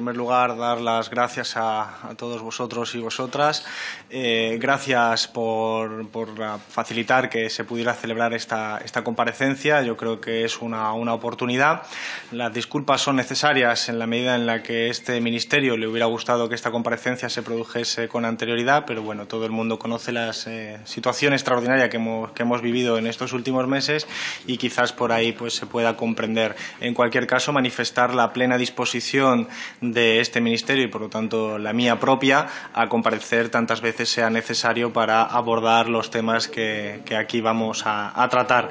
primer lugar, dar las gracias a, todos vosotros y vosotras. Eh, gracias por, facilitar que se pudiera celebrar esta, esta comparecencia. Yo creo que es una, oportunidad. Las disculpas son necesarias en la medida en la que este Ministerio le hubiera gustado que esta comparecencia se produjese con anterioridad, pero bueno, todo el mundo conoce la eh, situación extraordinaria que hemos, que hemos vivido en estos últimos meses y quizás por ahí pues, se pueda comprender. En cualquier caso, manifestar la plena disposición este Ministerio y, por lo tanto, la mía propia a comparecer tantas veces sea necesario para abordar los temas que, aquí vamos a, tratar.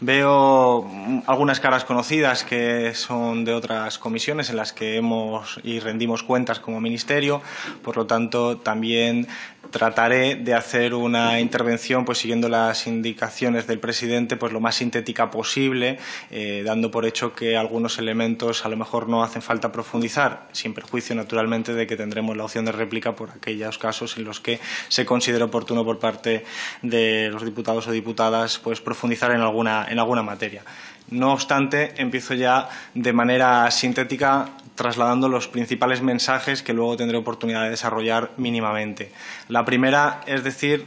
Veo algunas caras conocidas que son de otras comisiones en las que hemos y rendimos cuentas como Ministerio, por lo tanto, también trataré de hacer una intervención pues siguiendo las indicaciones del presidente pues lo más sintética posible eh, dando por hecho que algunos elementos a lo mejor no hacen falta profundizar sin perjuicio naturalmente de que tendremos la opción de réplica por aquellos casos en los que se considere oportuno por parte de los diputados o diputadas pues profundizar en alguna en alguna materia. No obstante, empiezo ya de manera sintética trasladando los principales mensajes que luego tendré oportunidad de desarrollar mínimamente. La primera es decir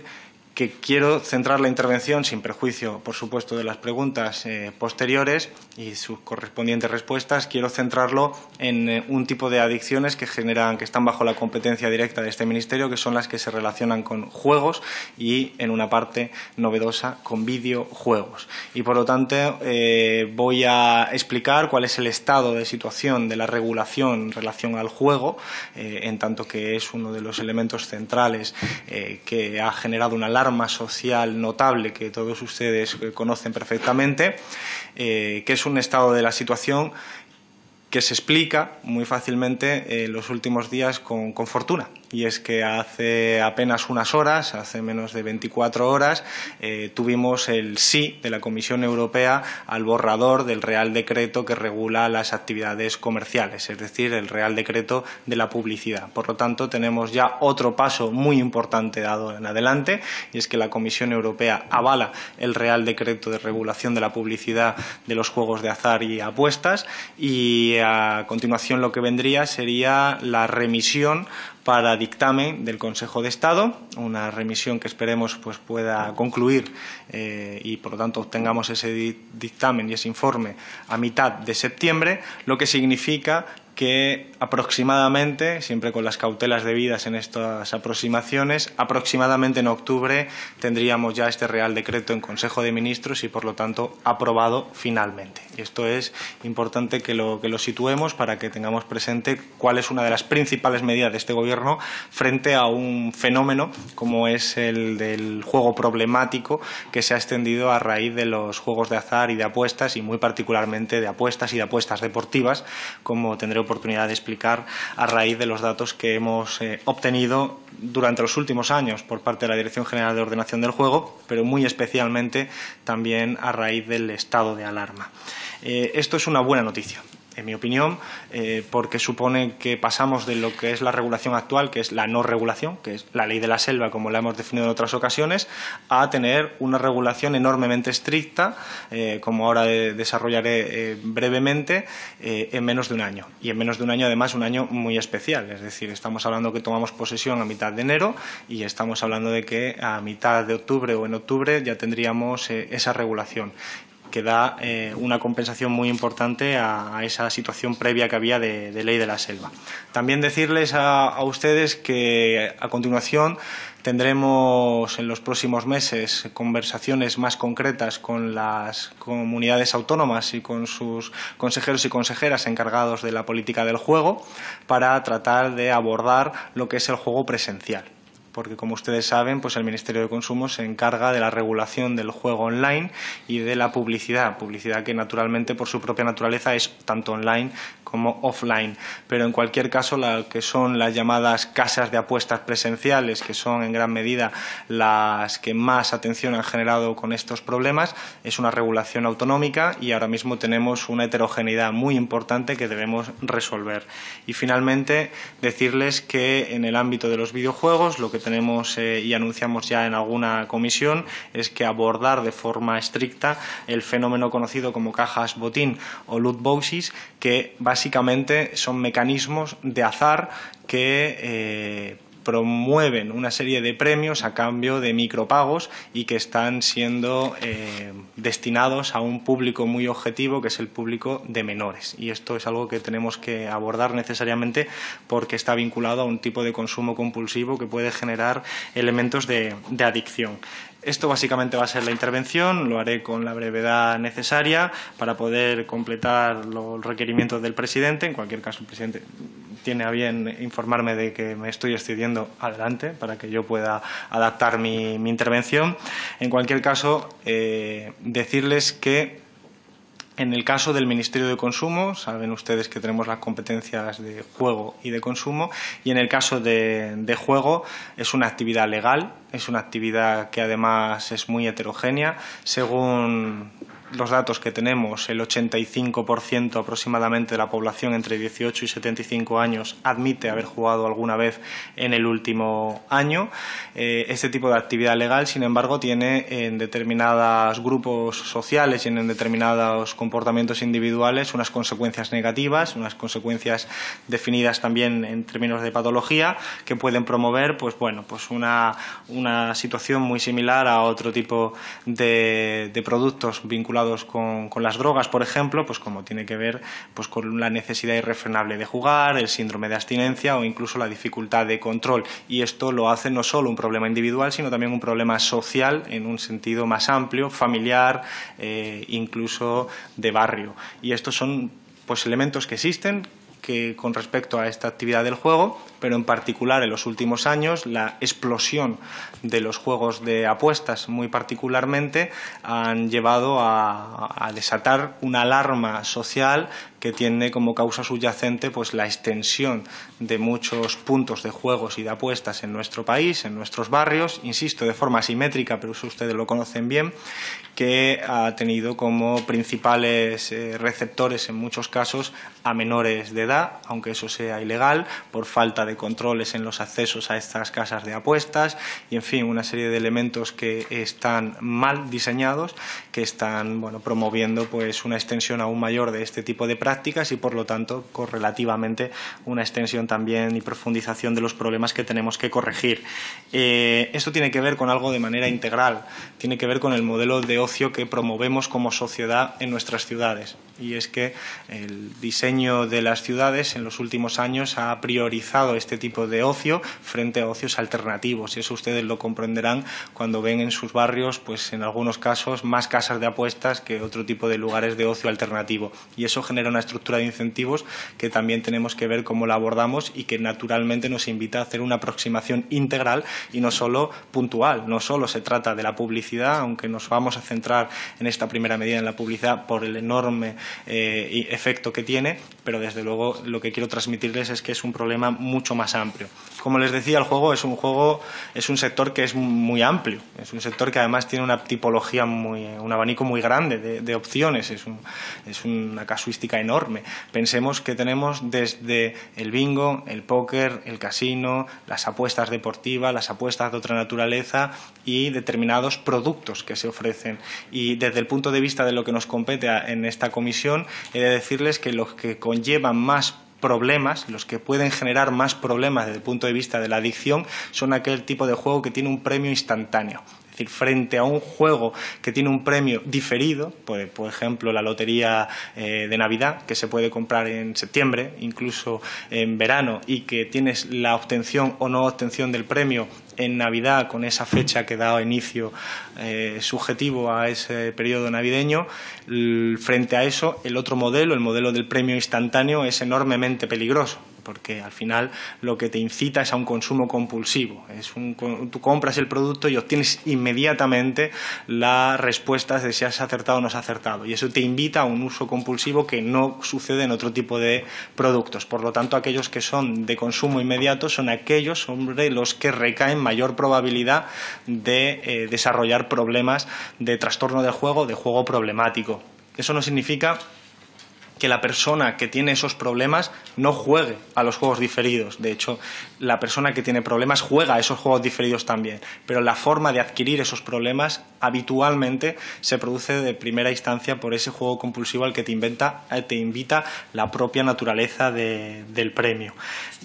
que quiero centrar la intervención, sin perjuicio, por supuesto, de las preguntas eh, posteriores y sus correspondientes respuestas, quiero centrarlo en eh, un tipo de adicciones que generan, que están bajo la competencia directa de este Ministerio, que son las que se relacionan con juegos y, en una parte novedosa, con videojuegos. Y, por lo tanto, eh, voy a explicar cuál es el estado de situación de la regulación en relación al juego, en tanto que es uno de los elementos centrales que ha generado una larga arma social notable que todos ustedes conocen perfectamente, eh, que es un estado de la situación que se explica muy fácilmente en los últimos días con fortuna y es que hace apenas unas horas, hace menos de 24 horas, eh, tuvimos el sí de la Comisión Europea al borrador del Real Decreto que regula las actividades comerciales, es decir, el Real Decreto de la publicidad. Por lo tanto, tenemos ya otro paso muy importante dado en adelante y es que la Comisión Europea avala el Real Decreto de regulación de la publicidad de los juegos de azar y apuestas y a continuación lo que vendría sería la remisión para dictamen del Consejo de Estado, una remisión que esperemos pues, pueda concluir eh, y, por lo tanto, obtengamos ese dictamen y ese informe a mitad de septiembre, lo que significa que aproximadamente, siempre con las cautelas debidas en estas aproximaciones, aproximadamente en octubre tendríamos ya este Real Decreto en Consejo de Ministros y, por lo tanto, aprobado finalmente. Y esto es importante que lo, situemos para que tengamos presente cuál es una de las principales medidas de este Gobierno frente a un fenómeno como es el del juego problemático que se ha extendido a raíz de los juegos de azar y de apuestas y muy particularmente de apuestas y de apuestas deportivas, como tendré oportunidad de explicar a raíz de los datos que hemos eh, obtenido durante los últimos años por parte de la Dirección General de Ordenación del Juego, pero muy especialmente también a raíz del estado de alarma. Eh, esto es una buena noticia en mi opinión, eh, porque supone que pasamos de lo que es la regulación actual, que es la no regulación, que es la ley de la selva, como la hemos definido en otras ocasiones, a tener una regulación enormemente estricta, eh, como ahora desarrollaré eh, brevemente, en menos de un año. Y en menos de un año, además, un año muy especial. Es decir, estamos hablando que tomamos posesión a mitad de enero y estamos hablando de que a mitad de octubre o en octubre ya tendríamos esa regulación que da eh, una compensación muy importante a, esa situación previa que había de, ley de la selva. También decirles a, ustedes que a continuación Tendremos en los próximos meses conversaciones más concretas con las comunidades autónomas y con sus consejeros y consejeras encargados de la política del juego para tratar de abordar lo que es el juego presencial porque como ustedes saben, pues el Ministerio de Consumo se encarga de la regulación del juego online y de la publicidad, publicidad que naturalmente por su propia naturaleza es tanto online como offline, pero en cualquier caso lo que son las llamadas casas de apuestas presenciales, que son en gran medida las que más atención han generado con estos problemas, es una regulación autonómica y ahora mismo tenemos una heterogeneidad muy importante que debemos resolver. Y finalmente decirles que en el ámbito de los videojuegos lo que tenemos eh, y anunciamos ya en alguna comisión es que abordar de forma estricta el fenómeno conocido como cajas botín o loot boxes, que básicamente son mecanismos de azar que eh, promueven una serie de premios a cambio de micropagos y que están siendo eh, destinados a un público muy objetivo que es el público de menores. Y esto es algo que tenemos que abordar necesariamente porque está vinculado a un tipo de consumo compulsivo que puede generar elementos de adicción. Esto básicamente va a ser la intervención, lo haré con la brevedad necesaria para poder completar los requerimientos del presidente. En cualquier caso, el presidente tiene a bien informarme de que me estoy excediendo adelante para que yo pueda adaptar mi, intervención. En cualquier caso, eh, decirles que en el caso del Ministerio de Consumo, saben ustedes que tenemos las competencias de juego y de consumo, y en el caso de, juego es una actividad legal, es una actividad que además es muy heterogénea. Según los datos que tenemos, el 85% aproximadamente de la población entre 18 y 75 años admite haber jugado alguna vez en el último año. Eh, este tipo de actividad legal, sin embargo, tiene en determinados grupos sociales y en determinados comportamientos individuales unas consecuencias negativas, unas consecuencias definidas también en términos de patología que pueden promover pues, bueno, pues una, una situación muy similar a otro tipo de, de productos vinculados con, las drogas, por ejemplo, pues como tiene que ver pues con la necesidad irrefrenable de jugar, el síndrome de abstinencia o incluso la dificultad de control. Y esto lo hace no solo un problema individual, sino también un problema social en un sentido más amplio, familiar, eh, incluso de barrio. Y estos son pues elementos que existen que con respecto a esta actividad del juego, pero en particular en los últimos años la explosión de los juegos de apuestas muy particularmente han llevado a, desatar una alarma social que tiene como causa subyacente pues la extensión de muchos puntos de juegos y de apuestas en nuestro país, en nuestros barrios, insisto, de forma asimétrica, pero ustedes lo conocen bien, que ha tenido como principales eh, receptores en muchos casos a menores de edad, aunque eso sea ilegal, por falta de controles en los accesos a estas casas de apuestas y, en fin, una serie de elementos que están mal diseñados, que están bueno, promoviendo pues, una extensión aún mayor de este tipo de prácticas y, por lo tanto, correlativamente una extensión también y profundización de los problemas que tenemos que corregir. Eh, esto tiene que ver con algo de manera integral, tiene que ver con el modelo de ocio que promovemos como sociedad en nuestras ciudades. Y es que el diseño de las ciudades en los últimos años ha priorizado este tipo de ocio frente a ocios alternativos. Y eso ustedes lo comprenderán cuando ven en sus barrios, pues en algunos casos, más casas de apuestas que otro tipo de lugares de ocio alternativo. Y eso genera una estructura de incentivos que también tenemos que ver cómo la abordamos y que naturalmente nos invita a hacer una aproximación integral y no solo puntual. No solo se trata de la publicidad, aunque nos vamos a centrar en esta primera medida en la publicidad por el enorme eh, efecto que tiene, pero desde luego lo que quiero transmitirles es que es un problema mucho más amplio. Como les decía, el juego es un juego, es un sector que es muy amplio, es un sector que además tiene una tipología muy, un abanico muy grande de, opciones, es, es una casuística enorme Pensemos que tenemos desde el bingo, el póker, el casino, las apuestas deportivas, las apuestas de otra naturaleza y determinados productos que se ofrecen. Y desde el punto de vista de lo que nos compete en esta comisión, he de decirles que los que conllevan más problemas, los que pueden generar más problemas desde el punto de vista de la adicción, son aquel tipo de juego que tiene un premio instantáneo. Decir, frente a un juego que tiene un premio diferido, pues, por ejemplo la lotería eh, de Navidad, que se puede comprar en septiembre, incluso en verano, y que tienes la obtención o no obtención del premio en Navidad, con esa fecha que da inicio eh, subjetivo a ese periodo navideño, frente a eso, el otro modelo, el modelo del premio instantáneo, es enormemente peligroso porque al final lo que te incita es a un consumo compulsivo. Es un, tú compras el producto y obtienes inmediatamente la respuesta de si has acertado o no has acertado. Y eso te invita a un uso compulsivo que no sucede en otro tipo de productos. Por lo tanto, aquellos que son de consumo inmediato son aquellos sobre los que recaen mayor probabilidad de eh, desarrollar problemas de trastorno del juego, de juego problemático. Eso no significa que la persona que tiene esos problemas no juegue a los juegos diferidos. De hecho, la persona que tiene problemas juega a esos juegos diferidos también. Pero la forma de adquirir esos problemas habitualmente se produce de primera instancia por ese juego compulsivo al que te, inventa, eh, invita la propia naturaleza del premio.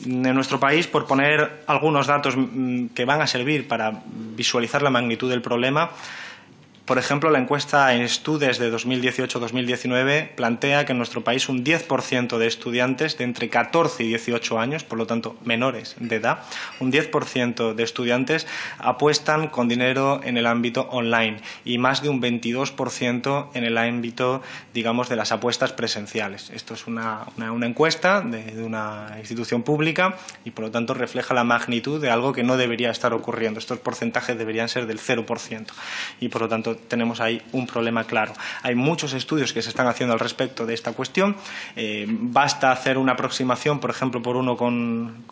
En nuestro país, por poner algunos datos mm, que van a servir para visualizar la magnitud del problema, por ejemplo, la encuesta en Estudes de 2018-2019 plantea que en nuestro país un 10% de estudiantes de entre 14 y 18 años, por lo tanto menores de edad, un 10% de estudiantes apuestan con dinero en el ámbito online y más de un 22% en el ámbito, digamos, de las apuestas presenciales. Esto es una, encuesta de, de una institución pública y, por lo tanto, refleja la magnitud de algo que no debería estar ocurriendo. Estos porcentajes deberían ser del 0% y, por lo tanto, tenemos ahí un problema claro. Hay muchos estudios que se están haciendo al respecto de esta cuestión. Eh, basta hacer una aproximación, por ejemplo, por uno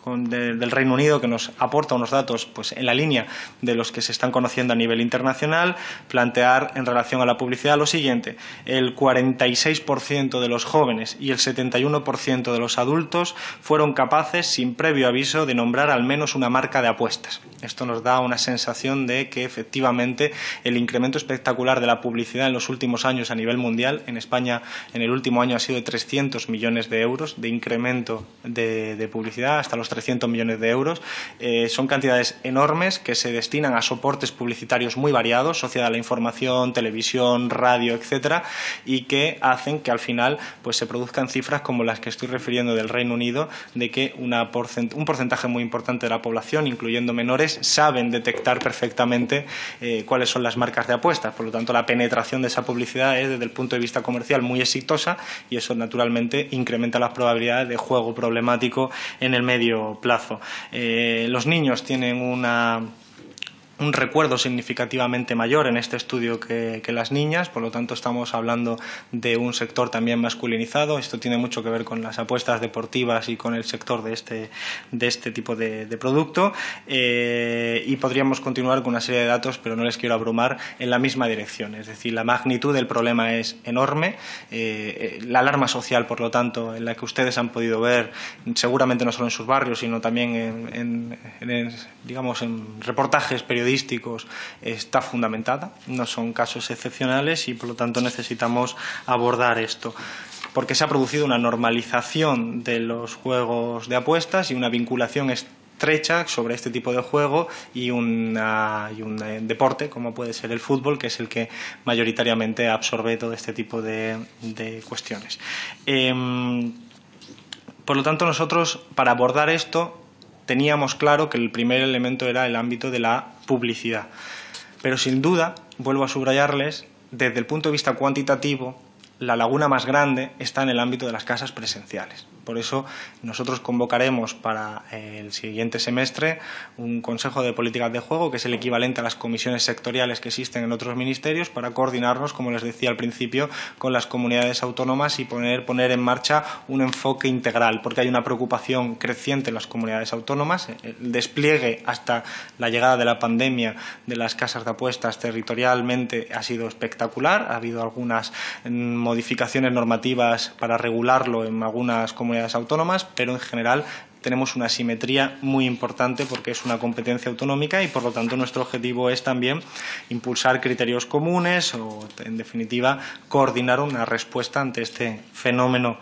del Reino Unido que nos aporta unos datos pues, en la línea de los que se están conociendo a nivel internacional, plantear en relación a la publicidad lo siguiente. El 46% de los jóvenes y el 71% de los adultos fueron capaces, sin previo aviso, de nombrar al menos una marca de apuestas. Esto nos da una sensación de que efectivamente el incremento espectacular de la publicidad en los últimos años a nivel mundial. En España, en el último año, ha sido de 300 millones de euros de incremento de, publicidad, hasta los 300 millones de euros. Eh, son cantidades enormes que se destinan a soportes publicitarios muy variados, sociedad de la información, televisión, radio, etcétera, y que hacen que al final pues, se produzcan cifras como las que estoy refiriendo del Reino Unido, de que un porcentaje muy importante de la población, incluyendo menores, saben detectar perfectamente eh, cuáles son las marcas de por lo tanto, la penetración de esa publicidad es, desde el punto de vista comercial, muy exitosa y eso, naturalmente, incrementa las probabilidades de juego problemático en el medio plazo. Eh, los niños tienen una un recuerdo significativamente mayor en este estudio que, las niñas, por lo tanto estamos hablando de un sector también masculinizado. Esto tiene mucho que ver con las apuestas deportivas y con el sector de este, de este tipo de, producto. Eh, y podríamos continuar con una serie de datos, pero no les quiero abrumar, en la misma dirección. Es decir, la magnitud del problema es enorme. Eh, la alarma social, por lo tanto, en la que ustedes han podido ver, seguramente no solo en sus barrios, sino también en, en digamos, en reportajes periodísticos, está fundamentada, no son casos excepcionales y por lo tanto necesitamos abordar esto porque se ha producido una normalización de los juegos de apuestas y una vinculación estrecha sobre este tipo de juego y, un eh, deporte como puede ser el fútbol, que es el que mayoritariamente absorbe todo este tipo de, cuestiones. Em, por lo tanto, nosotros, para abordar esto, teníamos claro que el primer elemento era el ámbito de la publicidad. Pero sin duda, vuelvo a subrayarles, desde el punto de vista cuantitativo, la laguna más grande está en el ámbito de las casas presenciales. Por eso nosotros convocaremos para el siguiente semestre un Consejo de Políticas de Juego, que es el equivalente a las comisiones sectoriales que existen en otros ministerios, para coordinarnos, como les decía al principio, con las comunidades autónomas y poner, poner en marcha un enfoque integral, porque hay una preocupación creciente en las comunidades autónomas. El despliegue hasta la llegada de la pandemia de las casas de apuestas territorialmente ha sido espectacular. Ha habido algunas mm, modificaciones normativas para regularlo en algunas comunidades autónomas, pero en general tenemos una simetría muy importante porque es una competencia autonómica y por lo tanto nuestro objetivo es también impulsar criterios comunes o en definitiva coordinar una respuesta ante este fenómeno.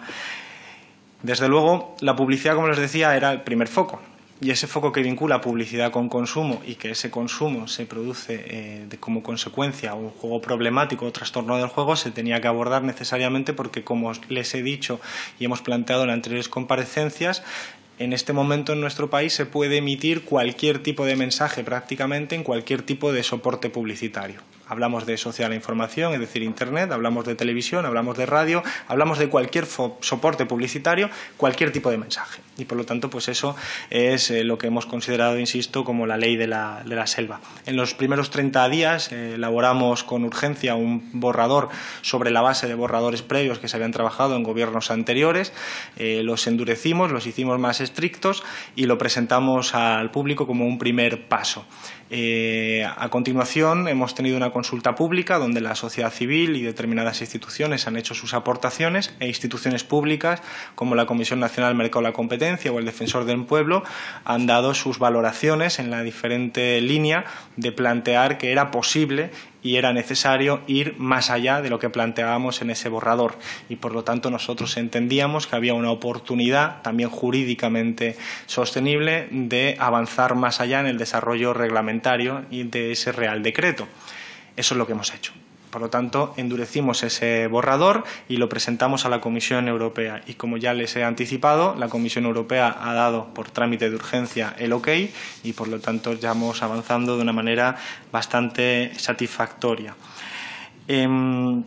Desde luego la publicidad, como les decía, era el primer foco y ese foco que vincula publicidad con consumo y que ese consumo se produce eh, como consecuencia un juego problemático o trastorno del juego se tenía que abordar necesariamente porque, como les he dicho y hemos planteado en anteriores comparecencias, en este momento en nuestro país se puede emitir cualquier tipo de mensaje prácticamente en cualquier tipo de soporte publicitario. Hablamos de social información, es decir, Internet, hablamos de televisión, hablamos de radio, hablamos de cualquier soporte publicitario, cualquier tipo de mensaje. Y por lo tanto, pues eso es eh, lo que hemos considerado, insisto, como la ley de la, selva. En los primeros 30 días eh, elaboramos con urgencia un borrador sobre la base de borradores previos que se habían trabajado en gobiernos anteriores. Eh, los endurecimos, los hicimos más estrictos y lo presentamos al público como un primer paso. Eh, a continuación, hemos tenido una consulta pública donde la sociedad civil y determinadas instituciones han hecho sus aportaciones e instituciones públicas como la Comisión Nacional del Mercado de la Competencia o el Defensor del Pueblo han dado sus valoraciones en la diferente línea de plantear que era posible y era necesario ir más allá de lo que planteábamos en ese borrador. Y por lo tanto nosotros entendíamos que había una oportunidad también jurídicamente sostenible de avanzar más allá en el desarrollo reglamentario y de ese Real Decreto. Eso es lo que hemos hecho. Por lo tanto, endurecimos ese borrador y lo presentamos a la Comisión Europea. Y como ya les he anticipado, la Comisión Europea ha dado por trámite de urgencia el OK y, por lo tanto, ya vamos avanzando de una manera bastante satisfactoria. Em,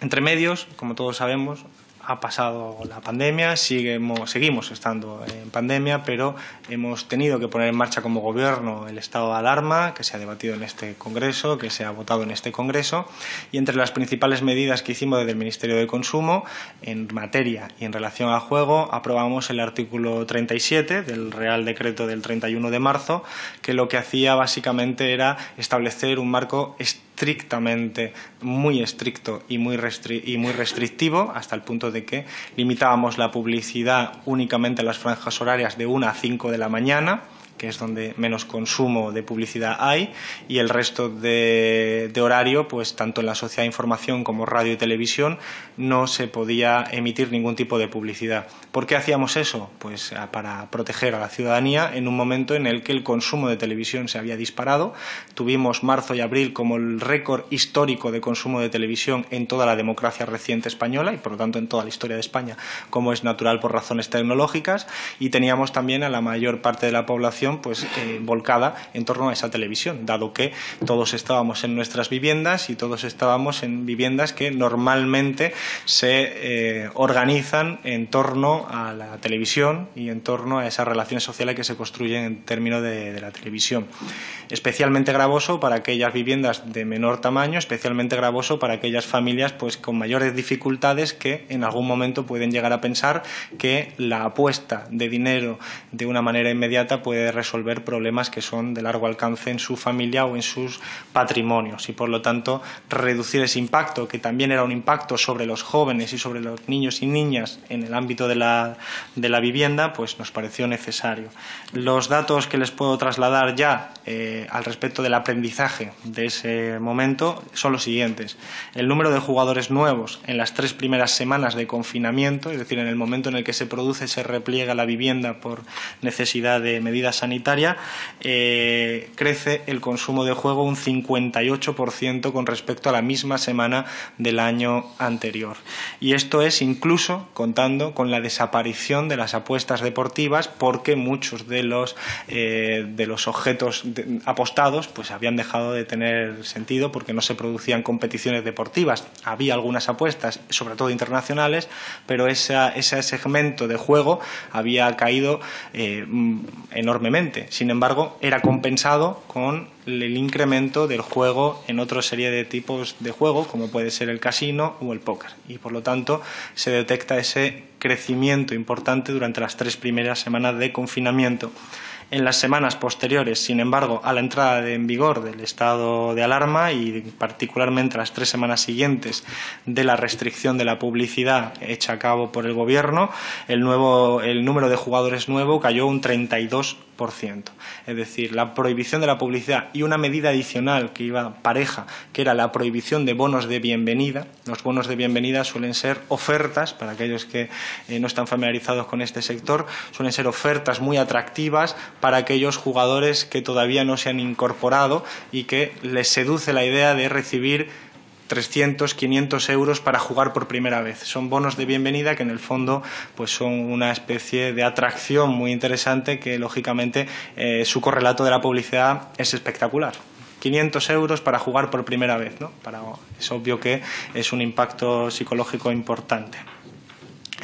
entre medios, como todos sabemos, ha pasado la pandemia, seguimos estando en pandemia, pero hemos tenido que poner en marcha como Gobierno el estado de alarma que se ha debatido en este Congreso, que se ha votado en este Congreso, y entre las principales medidas que hicimos desde el Ministerio de Consumo en materia y en relación al juego, aprobamos el artículo 37 del Real Decreto del 31 de marzo, que lo que hacía básicamente era establecer un marco estrictamente, muy estricto y muy, y muy restrictivo, hasta el punto de que limitábamos la publicidad únicamente a las franjas horarias de 1 a 5 de la mañana que es donde menos consumo de publicidad hay, y el resto de, horario, pues tanto en la sociedad de información como radio y televisión, no se podía emitir ningún tipo de publicidad. ¿Por qué hacíamos eso? Pues ah, para proteger a la ciudadanía en un momento en el que el consumo de televisión se había disparado. Tuvimos marzo y abril como el récord histórico de consumo de televisión en toda la democracia reciente española y por lo tanto en toda la historia de España, como es natural por razones tecnológicas, y teníamos también a la mayor parte de la población pues eh, volcada en torno a esa televisión, dado que todos estábamos en nuestras viviendas y todos estábamos en viviendas que normalmente se eh, organizan en torno a la televisión y en torno a esas relaciones sociales que se construyen en términos de, la televisión. Especialmente gravoso para aquellas viviendas de menor tamaño, especialmente gravoso para aquellas familias pues con mayores dificultades que en algún momento pueden llegar a pensar que la apuesta de dinero de una manera inmediata puede resolver problemas que son de largo alcance en su familia o en sus patrimonios y, por lo tanto, reducir ese impacto, que también era un impacto sobre los jóvenes y sobre los niños y niñas en el ámbito de la, de la vivienda, pues nos pareció necesario. Los datos que les puedo trasladar ya eh, al respecto del aprendizaje de ese momento son los siguientes. El número de jugadores nuevos en las tres primeras semanas de confinamiento, es decir, en el momento en el que se produce, se repliega la vivienda por necesidad de medidas sanitaria, eh, crece el consumo de juego un 58% con respecto a la misma semana del año anterior. Y esto es incluso contando con la desaparición de las apuestas deportivas porque muchos de los, eh, de los objetos apostados pues habían dejado de tener sentido porque no se producían competiciones deportivas. Había algunas apuestas, sobre todo internacionales, pero ese segmento de juego había caído eh, enormemente sin embargo, era compensado con el incremento del juego en otra serie de tipos de juego, como puede ser el casino o el póker. Y por lo tanto, se detecta ese crecimiento importante durante las tres primeras semanas de confinamiento. En las semanas posteriores, sin embargo, a la entrada en vigor del estado de alarma y particularmente las tres semanas siguientes de la restricción de la publicidad hecha a cabo por el Gobierno, el, nuevo, el número de jugadores nuevo cayó un 32 es decir, la prohibición de la publicidad y una medida adicional que iba pareja, que era la prohibición de bonos de bienvenida. Los bonos de bienvenida suelen ser ofertas, para aquellos que eh, no están familiarizados con este sector, suelen ser ofertas muy atractivas para aquellos jugadores que todavía no se han incorporado y que les seduce la idea de recibir 300, 500 euros para jugar por primera vez. Son bonos de bienvenida que en el fondo pues son una especie de atracción muy interesante que lógicamente eh, su correlato de la publicidad es espectacular. 500 euros para jugar por primera vez. ¿no? Para, es obvio que es un impacto psicológico importante.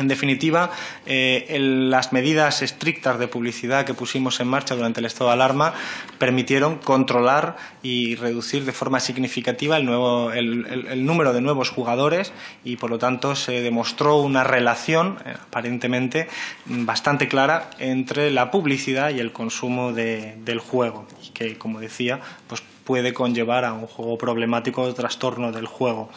En definitiva, eh, las medidas estrictas de publicidad que pusimos en marcha durante el estado de alarma permitieron controlar y reducir de forma significativa el, número de nuevos jugadores y, por lo tanto, se demostró una relación eh, aparentemente bastante clara entre la publicidad y el consumo del juego, que, como decía, pues puede conllevar a un juego problemático o trastorno del juego.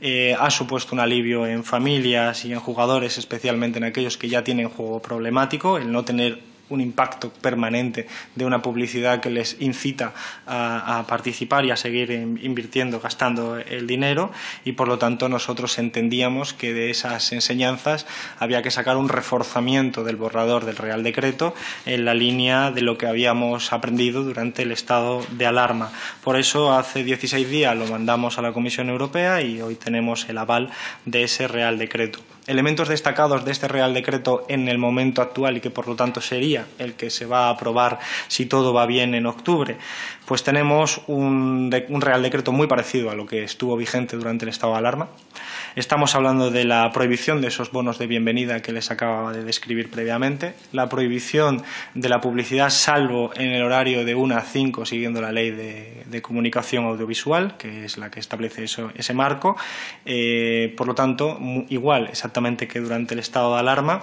Eh, ha supuesto un alivio en familias y en jugadores, especialmente en aquellos que ya tienen juego problemático, el no tener un impacto permanente de una publicidad que les incita a, participar y a seguir invirtiendo, gastando el dinero y por lo tanto nosotros entendíamos que de esas enseñanzas había que sacar un reforzamiento del borrador del Real Decreto en la línea de lo que habíamos aprendido durante el estado de alarma. Por eso hace 16 días lo mandamos a la Comisión Europea y hoy tenemos el aval de ese Real Decreto elementos destacados de este Real Decreto en el momento actual y que por lo tanto sería el que se va a aprobar si todo va bien en octubre, pues tenemos un, Real Decreto muy parecido a lo que estuvo vigente durante el estado de alarma. Estamos hablando de la prohibición de esos bonos de bienvenida que les acababa de describir previamente, la prohibición de la publicidad salvo en el horario de 1 a 5 siguiendo la ley de, comunicación audiovisual, que es la que establece ese marco. Eh, por lo tanto, igual exactamente que durante el estado de alarma,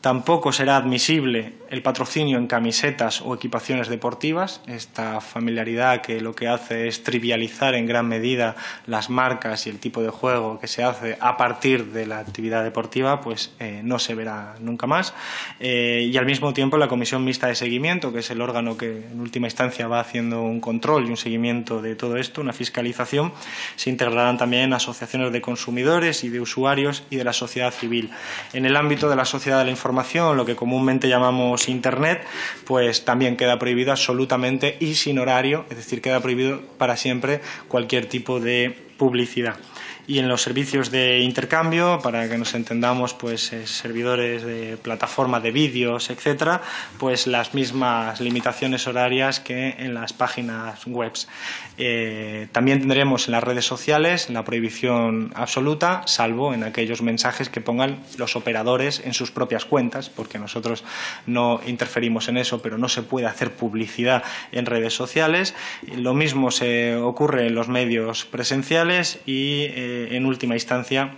Tampoco será admisible el patrocinio en camisetas o equipaciones deportivas, esta familiaridad que lo que hace es trivializar en gran medida las marcas y el tipo de juego que se hace a partir de la actividad deportiva, pues eh, no se verá nunca más. Eh, y al mismo tiempo la Comisión Mixta de Seguimiento, que es el órgano que en última instancia va haciendo un control y un seguimiento de todo esto, una fiscalización, se integrarán también asociaciones de consumidores y de usuarios y de la sociedad civil. En el ámbito de la sociedad de la información, lo que comúnmente llamamos Internet, pues también queda prohibido absolutamente y sin horario, es decir, queda prohibido para siempre cualquier tipo de publicidad y en los servicios de intercambio, para que nos entendamos, pues eh, servidores de plataforma de vídeos, etcétera, pues las mismas limitaciones horarias que en las páginas web. Eh, también tendremos en las redes sociales la prohibición absoluta, salvo en aquellos mensajes que pongan los operadores en sus propias cuentas, porque nosotros no interferimos en eso, pero no se puede hacer publicidad en redes sociales. Lo mismo se ocurre en los medios presenciales y eh, en última instancia,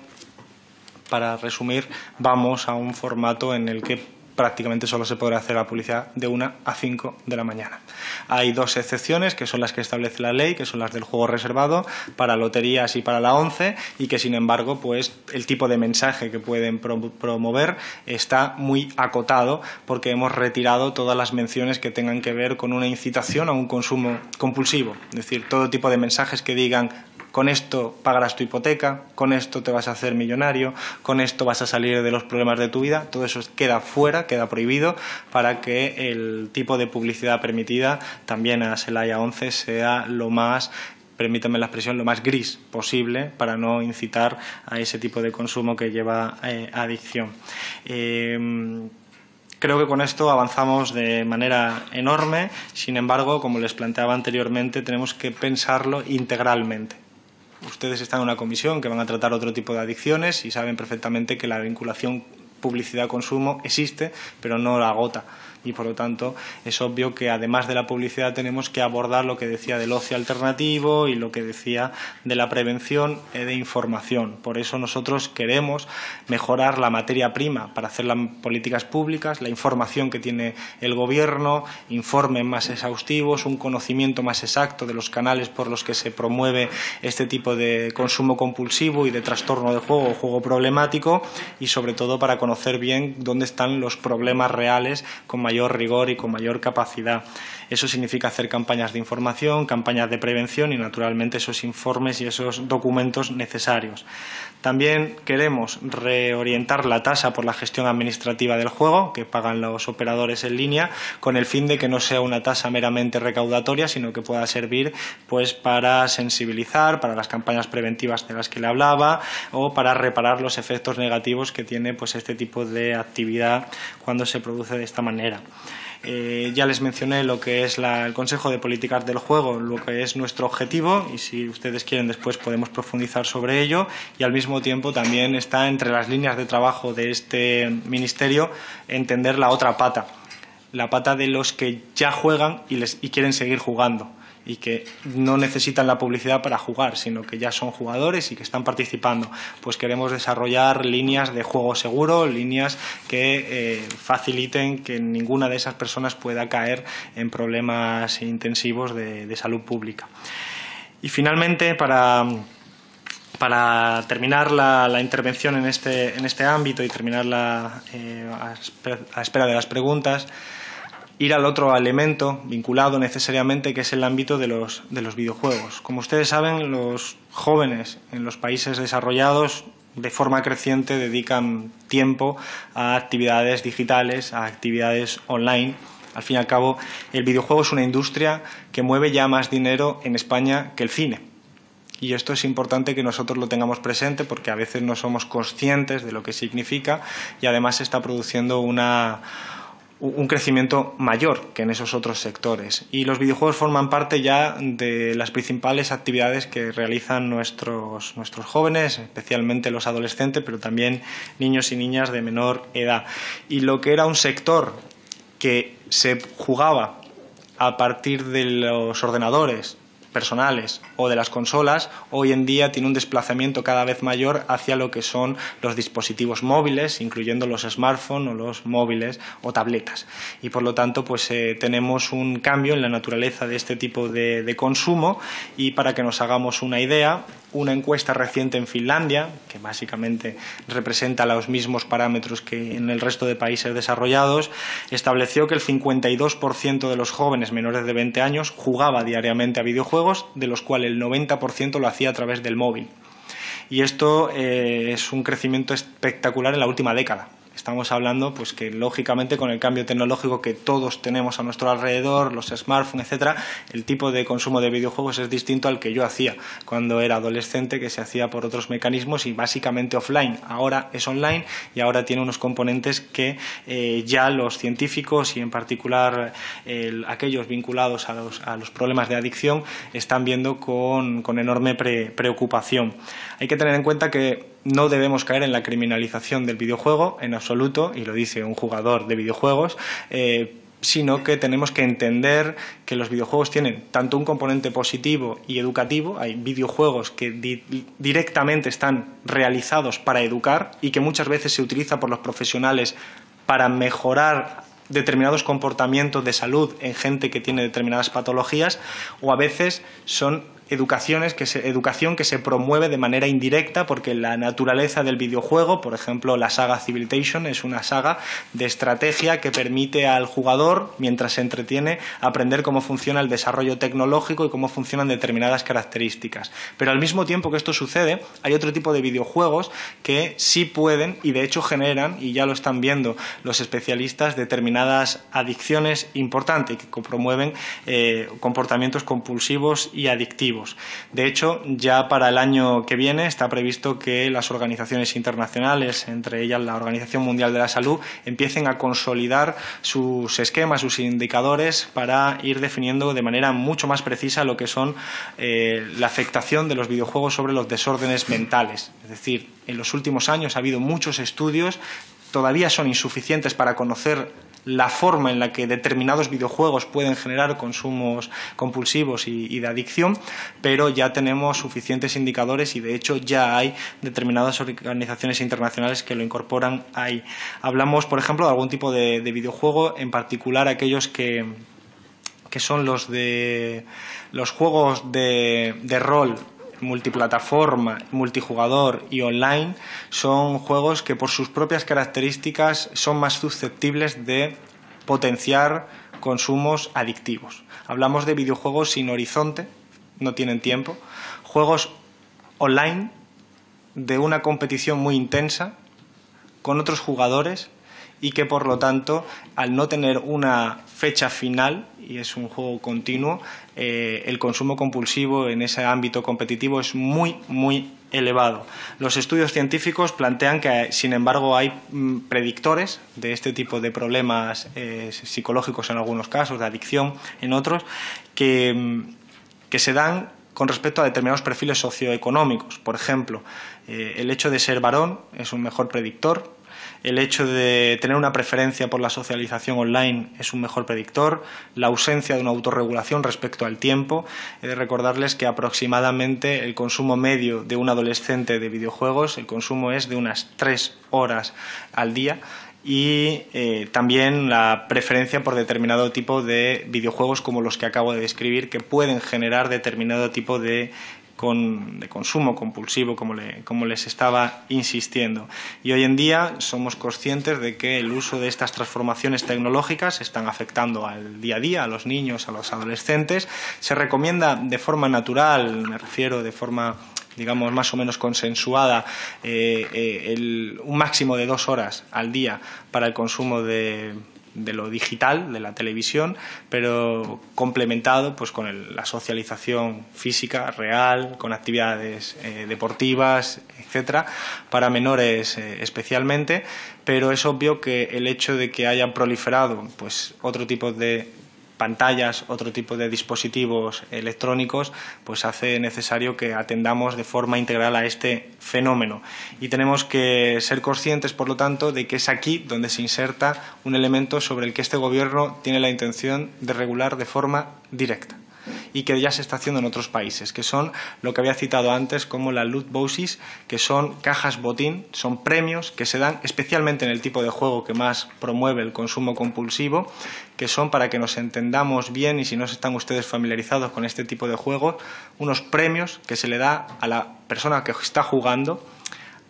para resumir, vamos a un formato en el que prácticamente solo se podrá hacer la publicidad de una a 5 de la mañana. Hay dos excepciones, que son las que establece la ley, que son las del juego reservado para loterías y para la ONCE, y que, sin embargo, pues el tipo de mensaje que pueden promover está muy acotado porque hemos retirado todas las menciones que tengan que ver con una incitación a un consumo compulsivo. Es decir, todo tipo de mensajes que digan con esto pagarás tu hipoteca, con esto te vas a hacer millonario, con esto vas a salir de los problemas de tu vida, todo eso queda fuera, queda prohibido para que el tipo de publicidad permitida también a Selaya 11 sea lo más permítame la expresión, lo más gris posible para no incitar a ese tipo de consumo que lleva eh, adicción. Em, creo que con esto avanzamos de manera enorme, sin embargo, como les planteaba anteriormente, tenemos que pensarlo integralmente ustedes están en una comisión que van a tratar otro tipo de adicciones y saben perfectamente que la vinculación publicidad-consumo existe, pero no la agota y por lo tanto es obvio que además de la publicidad tenemos que abordar lo que decía del ocio alternativo y lo que decía de la prevención e de información. Por eso nosotros queremos mejorar la materia prima para hacer las políticas públicas, la información que tiene el gobierno, informes más exhaustivos, un conocimiento más exacto de los canales por los que se promueve este tipo de consumo compulsivo y de trastorno de juego o juego problemático y sobre todo para conocer bien dónde están los problemas reales con mayor rigor y con mayor capacidad. Eso significa hacer campañas de información, campañas de prevención y, naturalmente, esos informes y esos documentos necesarios. También queremos reorientar la tasa por la gestión administrativa del juego, que pagan los operadores en línea, con el fin de que no sea una tasa meramente recaudatoria, sino que pueda servir pues, para sensibilizar, para las campañas preventivas de las que le hablaba, o para reparar los efectos negativos que tiene pues, este tipo de actividad cuando se produce de esta manera. Eh, ya les mencioné lo que es el Consejo de Políticas del Juego, lo que es nuestro objetivo y si ustedes quieren después podemos profundizar sobre ello y al mismo tiempo también está entre las líneas de trabajo de este Ministerio entender la otra pata, la pata de los que ya juegan y, les, y quieren seguir jugando y que no necesitan la publicidad para jugar, sino que ya son jugadores y que están participando. Pues queremos desarrollar líneas de juego seguro, líneas que eh, faciliten que ninguna de esas personas pueda caer en problemas intensivos de, salud pública. Y finalmente, para, para terminar la, intervención en este, en este ámbito y terminar eh, a espera de las preguntas, ir al otro elemento vinculado necesariamente, que es el ámbito de los, de los videojuegos. Como ustedes saben, los jóvenes en los países desarrollados de forma creciente dedican tiempo a actividades digitales, a actividades online. Al fin y al cabo, el videojuego es una industria que mueve ya más dinero en España que el cine. Y esto es importante que nosotros lo tengamos presente porque a veces no somos conscientes de lo que significa y además está produciendo una, un crecimiento mayor que en esos otros sectores. Y los videojuegos forman parte ya de las principales actividades que realizan nuestros, nuestros jóvenes, especialmente los adolescentes, pero también niños y niñas de menor edad. Y lo que era un sector que se jugaba a partir de los ordenadores, personales o de las consolas, hoy en día tiene un desplazamiento cada vez mayor hacia lo que son los dispositivos móviles, incluyendo los smartphones o los móviles o tabletas. Y por lo tanto, pues eh, tenemos un cambio en la naturaleza de este tipo de, de consumo y para que nos hagamos una idea, una encuesta reciente en Finlandia, que básicamente representa los mismos parámetros que en el resto de países desarrollados, estableció que el 52% de los jóvenes menores de 20 años jugaba diariamente a videojuegos, de los cuales el 90% lo hacía a través del móvil. Y esto eh, es un crecimiento espectacular en la última década. Estamos hablando pues que lógicamente con el cambio tecnológico que todos tenemos a nuestro alrededor, los smartphones, etcétera, el tipo de consumo de videojuegos es distinto al que yo hacía cuando era adolescente, que se hacía por otros mecanismos y básicamente offline. Ahora es online y ahora tiene unos componentes que eh, ya los científicos y en particular aquellos vinculados a los, a los, problemas de adicción están viendo con, con enorme preocupación. Hay que tener en cuenta que no debemos caer en la criminalización del videojuego en absoluto, y lo dice un jugador de videojuegos, eh, sino que tenemos que entender que los videojuegos tienen tanto un componente positivo y educativo, hay videojuegos que directamente están realizados para educar y que muchas veces se utiliza por los profesionales para mejorar determinados comportamientos de salud en gente que tiene determinadas patologías o a veces son educaciones que educación que se promueve de manera indirecta porque la naturaleza del videojuego, por ejemplo, la saga Civilization es una saga de estrategia que permite al jugador, mientras se entretiene, aprender cómo funciona el desarrollo tecnológico y cómo funcionan determinadas características. Pero al mismo tiempo que esto sucede, hay otro tipo de videojuegos que sí pueden y de hecho generan, y ya lo están viendo los especialistas, determinadas adicciones importantes que promueven eh, comportamientos compulsivos y adictivos. De hecho, ya para el año que viene está previsto que las organizaciones internacionales, entre ellas la Organización Mundial de la Salud, empiecen a consolidar sus esquemas, sus indicadores para ir definiendo de manera mucho más precisa lo que son eh, la afectación de los videojuegos sobre los desórdenes mentales. Es decir, en los últimos años ha habido muchos estudios, todavía son insuficientes para conocer la forma en la que determinados videojuegos pueden generar consumos compulsivos y, de adicción, pero ya tenemos suficientes indicadores y de hecho ya hay determinadas organizaciones internacionales que lo incorporan ahí. Hablamos, por ejemplo, de algún tipo de, videojuego, en particular aquellos que, que son los de los juegos de, de rol multiplataforma, multijugador y online son juegos que por sus propias características son más susceptibles de potenciar consumos adictivos. Hablamos de videojuegos sin horizonte, no tienen tiempo, juegos online de una competición muy intensa con otros jugadores y que por lo tanto, al no tener una fecha final y es un juego continuo, eh, el consumo compulsivo en ese ámbito competitivo es muy, muy elevado. Los estudios científicos plantean que, sin embargo, hay mm, predictores de este tipo de problemas eh, psicológicos en algunos casos, de adicción en otros, que, mm, que se dan con respecto a determinados perfiles socioeconómicos. Por ejemplo, eh, el hecho de ser varón es un mejor predictor, el hecho de tener una preferencia por la socialización online es un mejor predictor, la ausencia de una autorregulación respecto al tiempo. He de recordarles que aproximadamente el consumo medio de un adolescente de videojuegos, el consumo es de unas tres horas al día y eh, también la preferencia por determinado tipo de videojuegos como los que acabo de describir que pueden generar determinado tipo de, de consumo compulsivo como, como les estaba insistiendo. Y hoy en día somos conscientes de que el uso de estas transformaciones tecnológicas están afectando al día a día, a los niños, a los adolescentes. Se recomienda de forma natural, me refiero de forma digamos, más o menos consensuada, eh, eh, un máximo de dos horas al día para el consumo de, lo digital, de la televisión, pero complementado pues, con la socialización física real, con actividades eh, deportivas, etcétera, para menores especialmente. Pero es obvio que el hecho de que hayan proliferado pues, otro tipo de pantallas, otro tipo de dispositivos electrónicos, pues hace necesario que atendamos de forma integral a este fenómeno. Y tenemos que ser conscientes, por lo tanto, de que es aquí donde se inserta un elemento sobre el que este Gobierno tiene la intención de regular de forma directa y que ya se está haciendo en otros países, que son lo que había citado antes como la loot boxes, que son cajas botín, son premios que se dan especialmente en el tipo de juego que más promueve el consumo compulsivo, que son para que nos entendamos bien y si no están ustedes familiarizados con este tipo de juegos, unos premios que se le da a la persona que está jugando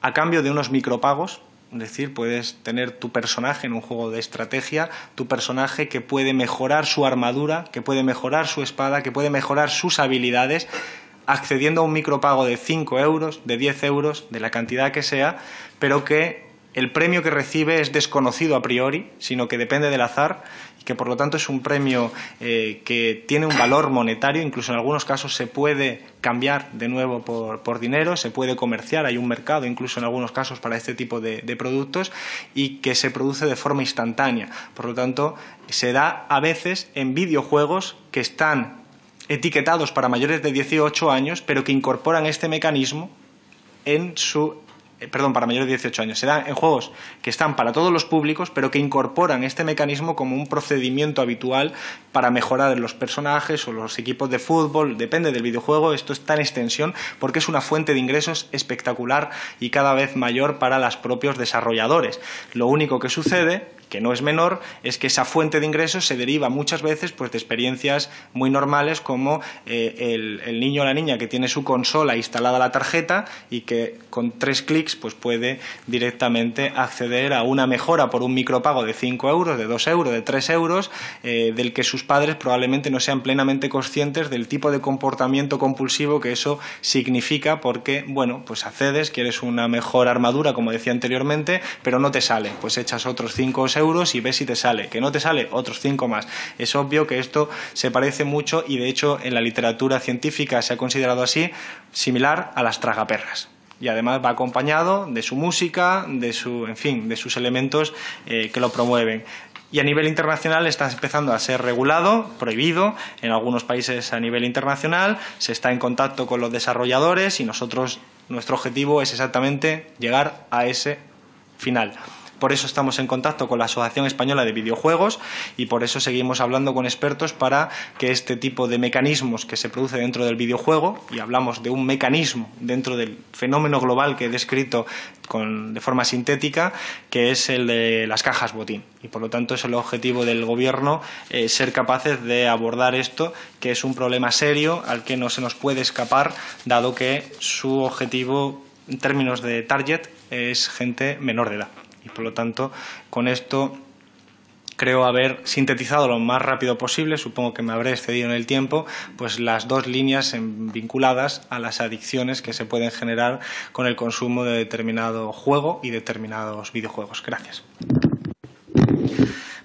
a cambio de unos micropagos es decir, puedes tener tu personaje en un juego de estrategia, tu personaje que puede mejorar su armadura, que puede mejorar su espada, que puede mejorar sus habilidades, accediendo a un micropago de 5 euros, de 10 euros, de la cantidad que sea, pero que el premio que recibe es desconocido a priori, sino que depende del azar que por lo tanto es un premio eh, que tiene un valor monetario, incluso en algunos casos se puede cambiar de nuevo por, dinero, se puede comerciar, hay un mercado incluso en algunos casos para este tipo de, productos y que se produce de forma instantánea. Por lo tanto, se da a veces en videojuegos que están etiquetados para mayores de 18 años, pero que incorporan este mecanismo en su perdón, para mayores de 18 años. Se da en juegos que están para todos los públicos, pero que incorporan este mecanismo como un procedimiento habitual para mejorar los personajes o los equipos de fútbol. Depende del videojuego, esto está en extensión porque es una fuente de ingresos espectacular y cada vez mayor para los propios desarrolladores. Lo único que sucede que no es menor, es que esa fuente de ingresos se deriva muchas veces pues, de experiencias muy normales como eh, el, niño o la niña que tiene su consola instalada la tarjeta y que con tres clics pues, puede directamente acceder a una mejora por un micropago de 5 euros, de 2 euros, de 3 euros, eh, del que sus padres probablemente no sean plenamente conscientes del tipo de comportamiento compulsivo que eso significa porque, bueno, pues accedes, quieres una mejor armadura, como decía anteriormente, pero no te sale, pues echas otros 5 o euros y ves si te sale. Que no te sale, otros cinco más. Es obvio que esto se parece mucho y de hecho en la literatura científica se ha considerado así, similar a las tragaperras y además va acompañado de su música, de su, en fin, de sus elementos eh, que lo promueven. Y a nivel internacional está empezando a ser regulado, prohibido en algunos países a nivel internacional, se está en contacto con los desarrolladores y nosotros, nuestro objetivo es exactamente llegar a ese final. Por eso estamos en contacto con la Asociación Española de Videojuegos y por eso seguimos hablando con expertos para que este tipo de mecanismos que se produce dentro del videojuego, y hablamos de un mecanismo dentro del fenómeno global que he descrito de forma sintética, que es el de las cajas botín. Y por lo tanto es el objetivo del Gobierno eh, ser capaces de abordar esto, que es un problema serio al que no se nos puede escapar, dado que su objetivo en términos de target es gente menor de edad y por lo tanto con esto creo haber sintetizado lo más rápido posible, supongo que me habré excedido en el tiempo, pues las dos líneas vinculadas a las adicciones que se pueden generar con el consumo de determinado juego y determinados videojuegos. Gracias.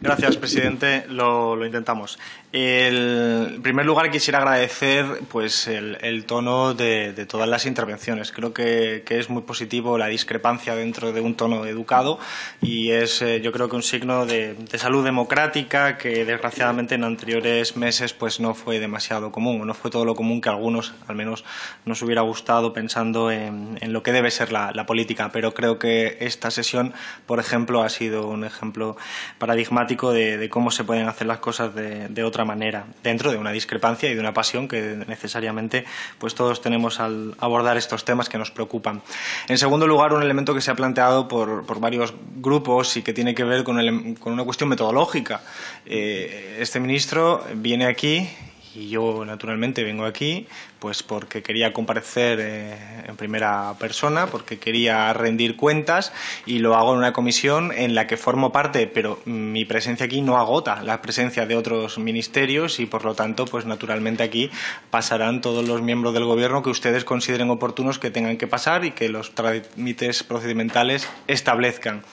Gracias, presidente. Lo, intentamos. En primer lugar, quisiera agradecer pues, el, tono de, todas las intervenciones. Creo que, es muy positivo la discrepancia dentro de un tono educado y es, eh, yo creo que un signo de, salud democrática que, desgraciadamente, en anteriores meses pues, no fue demasiado común, o no fue todo lo común que algunos, al menos, nos hubiera gustado pensando en, lo que debe ser la, política. Pero creo que esta sesión, por ejemplo, ha sido un ejemplo paradigmático de, cómo se pueden hacer las cosas de, otra manera, dentro de una discrepancia y de una pasión que necesariamente pues todos tenemos al abordar estos temas que nos preocupan. En segundo lugar, un elemento que se ha planteado por, varios grupos y que tiene que ver con, una cuestión metodológica. Eh, este ministro viene aquí y yo, naturalmente, vengo aquí pues porque quería comparecer eh, en primera persona, porque quería rendir cuentas y lo hago en una comisión en la que formo parte, pero mi presencia aquí no agota la presencia de otros ministerios y, por lo tanto, pues naturalmente aquí pasarán todos los miembros del Gobierno que ustedes consideren oportunos que tengan que pasar y que los trámites procedimentales establezcan.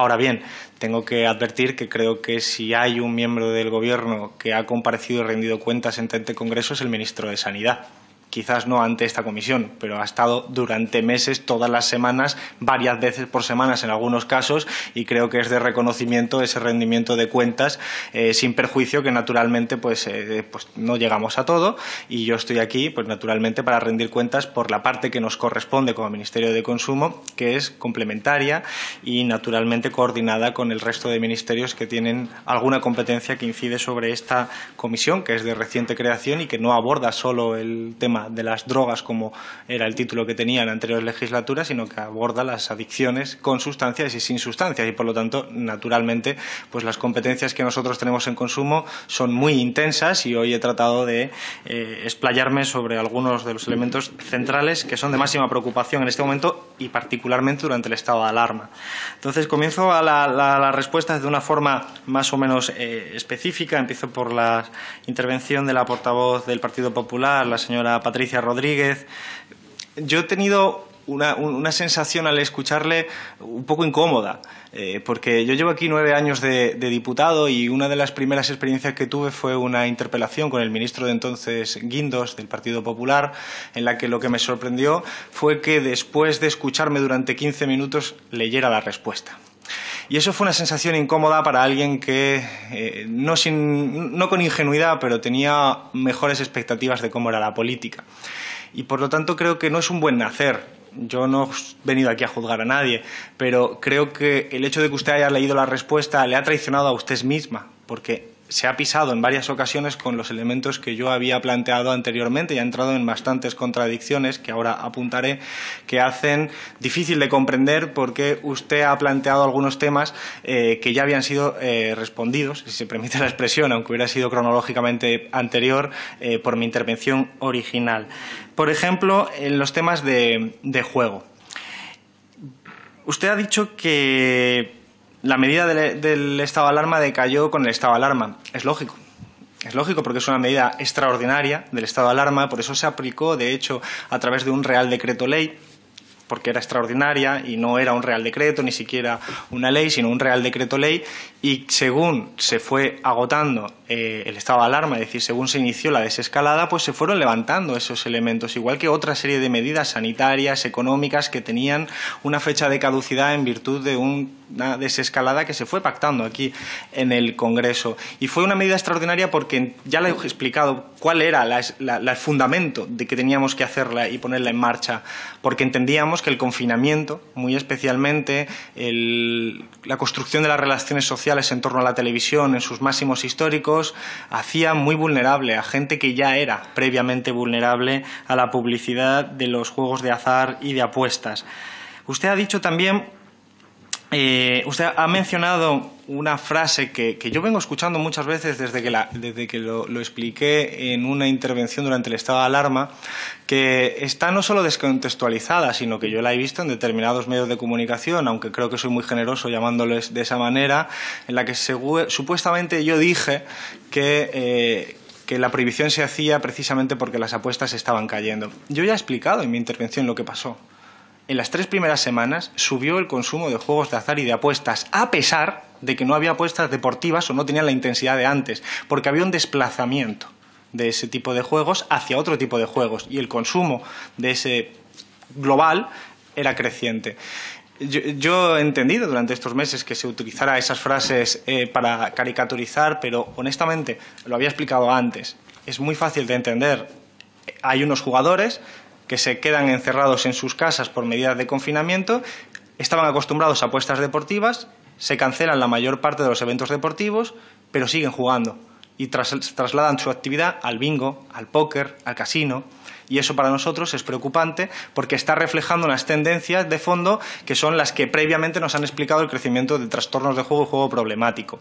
Ahora bien, tengo que advertir que creo que si hay un miembro del Gobierno que ha comparecido y rendido cuentas en este Congreso es el ministro de Sanidad quizás no ante esta comisión, pero ha estado durante meses, todas las semanas, varias veces por semanas en algunos casos, y creo que es de reconocimiento ese rendimiento de cuentas, eh, sin perjuicio que naturalmente pues, eh, pues, no llegamos a todo, y yo estoy aquí, pues naturalmente, para rendir cuentas por la parte que nos corresponde como Ministerio de Consumo, que es complementaria y naturalmente coordinada con el resto de ministerios que tienen alguna competencia que incide sobre esta comisión, que es de reciente creación y que no aborda solo el tema de las drogas, como era el título que tenía en la anterior legislatura, sino que aborda las adicciones con sustancias y sin sustancias. Y, por lo tanto, naturalmente, pues las competencias que nosotros tenemos en consumo son muy intensas y hoy he tratado de eh, explayarme sobre algunos de los elementos centrales que son de máxima preocupación en este momento y particularmente durante el estado de alarma. Entonces, comienzo a la, la, respuesta de una forma más o menos eh, específica. Empiezo por la intervención de la portavoz del Partido Popular, la señora Patricia Rodríguez. Yo he tenido una, sensación al escucharle un poco incómoda, eh, porque yo llevo aquí nueve años de, diputado y una de las primeras experiencias que tuve fue una interpelación con el ministro de entonces Guindos del Partido Popular, en la que lo que me sorprendió fue que después de escucharme durante 15 minutos leyera la respuesta. Y eso fue una sensación incómoda para alguien que, eh, no, no con ingenuidad, pero tenía mejores expectativas de cómo era la política. Y por lo tanto creo que no es un buen nacer. Yo no he venido aquí a juzgar a nadie, pero creo que el hecho de que usted haya leído la respuesta le ha traicionado a usted misma, porque se ha pisado en varias ocasiones con los elementos que yo había planteado anteriormente y ha entrado en bastantes contradicciones que ahora apuntaré que hacen difícil de comprender porque usted ha planteado algunos temas eh, que ya habían sido eh, respondidos, si se permite la expresión, aunque hubiera sido cronológicamente anterior, eh, por mi intervención original. Por ejemplo, en los temas de juego. Usted ha dicho que la medida del, estado de alarma decayó con el estado de alarma. Es lógico. Es lógico porque es una medida extraordinaria del estado de alarma, por eso se aplicó, de hecho, a través de un Real Decreto Ley porque era extraordinaria y no era un real decreto, ni siquiera una ley, sino un real decreto ley, y según se fue agotando eh, el estado de alarma, es decir, según se inició la desescalada, pues se fueron levantando esos elementos, igual que otra serie de medidas sanitarias, económicas, que tenían una fecha de caducidad en virtud de una desescalada que se fue pactando aquí en el Congreso. Y fue una medida extraordinaria porque ya le he explicado cuál era el fundamento de que teníamos que hacerla y ponerla en marcha, porque entendíamos que el confinamiento, muy especialmente la construcción de las relaciones sociales en torno a la televisión en sus máximos históricos, hacía muy vulnerable a gente que ya era previamente vulnerable a la publicidad de los juegos de azar y de apuestas. Usted ha dicho también eh, usted ha mencionado una frase que, yo vengo escuchando muchas veces desde que, desde que lo, expliqué en una intervención durante el estado de alarma, que está no solo descontextualizada, sino que yo la he visto en determinados medios de comunicación, aunque creo que soy muy generoso llamándoles de esa manera, en la que supuestamente yo dije que, eh, que la prohibición se hacía precisamente porque las apuestas estaban cayendo. Yo ya he explicado en mi intervención lo que pasó en las tres primeras semanas subió el consumo de juegos de azar y de apuestas, a pesar de que no había apuestas deportivas o no tenían la intensidad de antes, porque había un desplazamiento de ese tipo de juegos hacia otro tipo de juegos y el consumo de ese global era creciente. Yo, he entendido durante estos meses que se utilizara esas frases eh, para caricaturizar, pero honestamente lo había explicado antes. Es muy fácil de entender. Hay unos jugadores que se quedan encerrados en sus casas por medidas de confinamiento, estaban acostumbrados a apuestas deportivas, se cancelan la mayor parte de los eventos deportivos, pero siguen jugando y trasladan su actividad al bingo, al póker, al casino. Y eso para nosotros es preocupante porque está reflejando unas tendencias de fondo que son las que previamente nos han explicado el crecimiento de trastornos de juego y juego problemático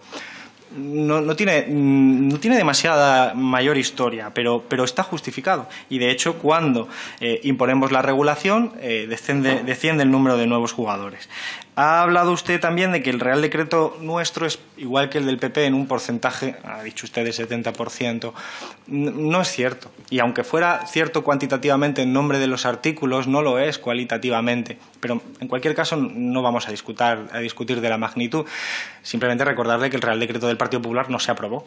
no, tiene, no tiene demasiada mayor historia, pero, pero, está justificado. Y de hecho, cuando eh, imponemos la regulación, eh, desciende, el número de nuevos jugadores. Ha hablado usted también de que el Real Decreto nuestro es igual que el del PP en un porcentaje, ha dicho usted, de 70%. No es cierto. Y aunque fuera cierto cuantitativamente en nombre de los artículos, no lo es cualitativamente. Pero en cualquier caso no vamos a discutir, a discutir de la magnitud. Simplemente recordarle que el Real Decreto del Partido Popular no se aprobó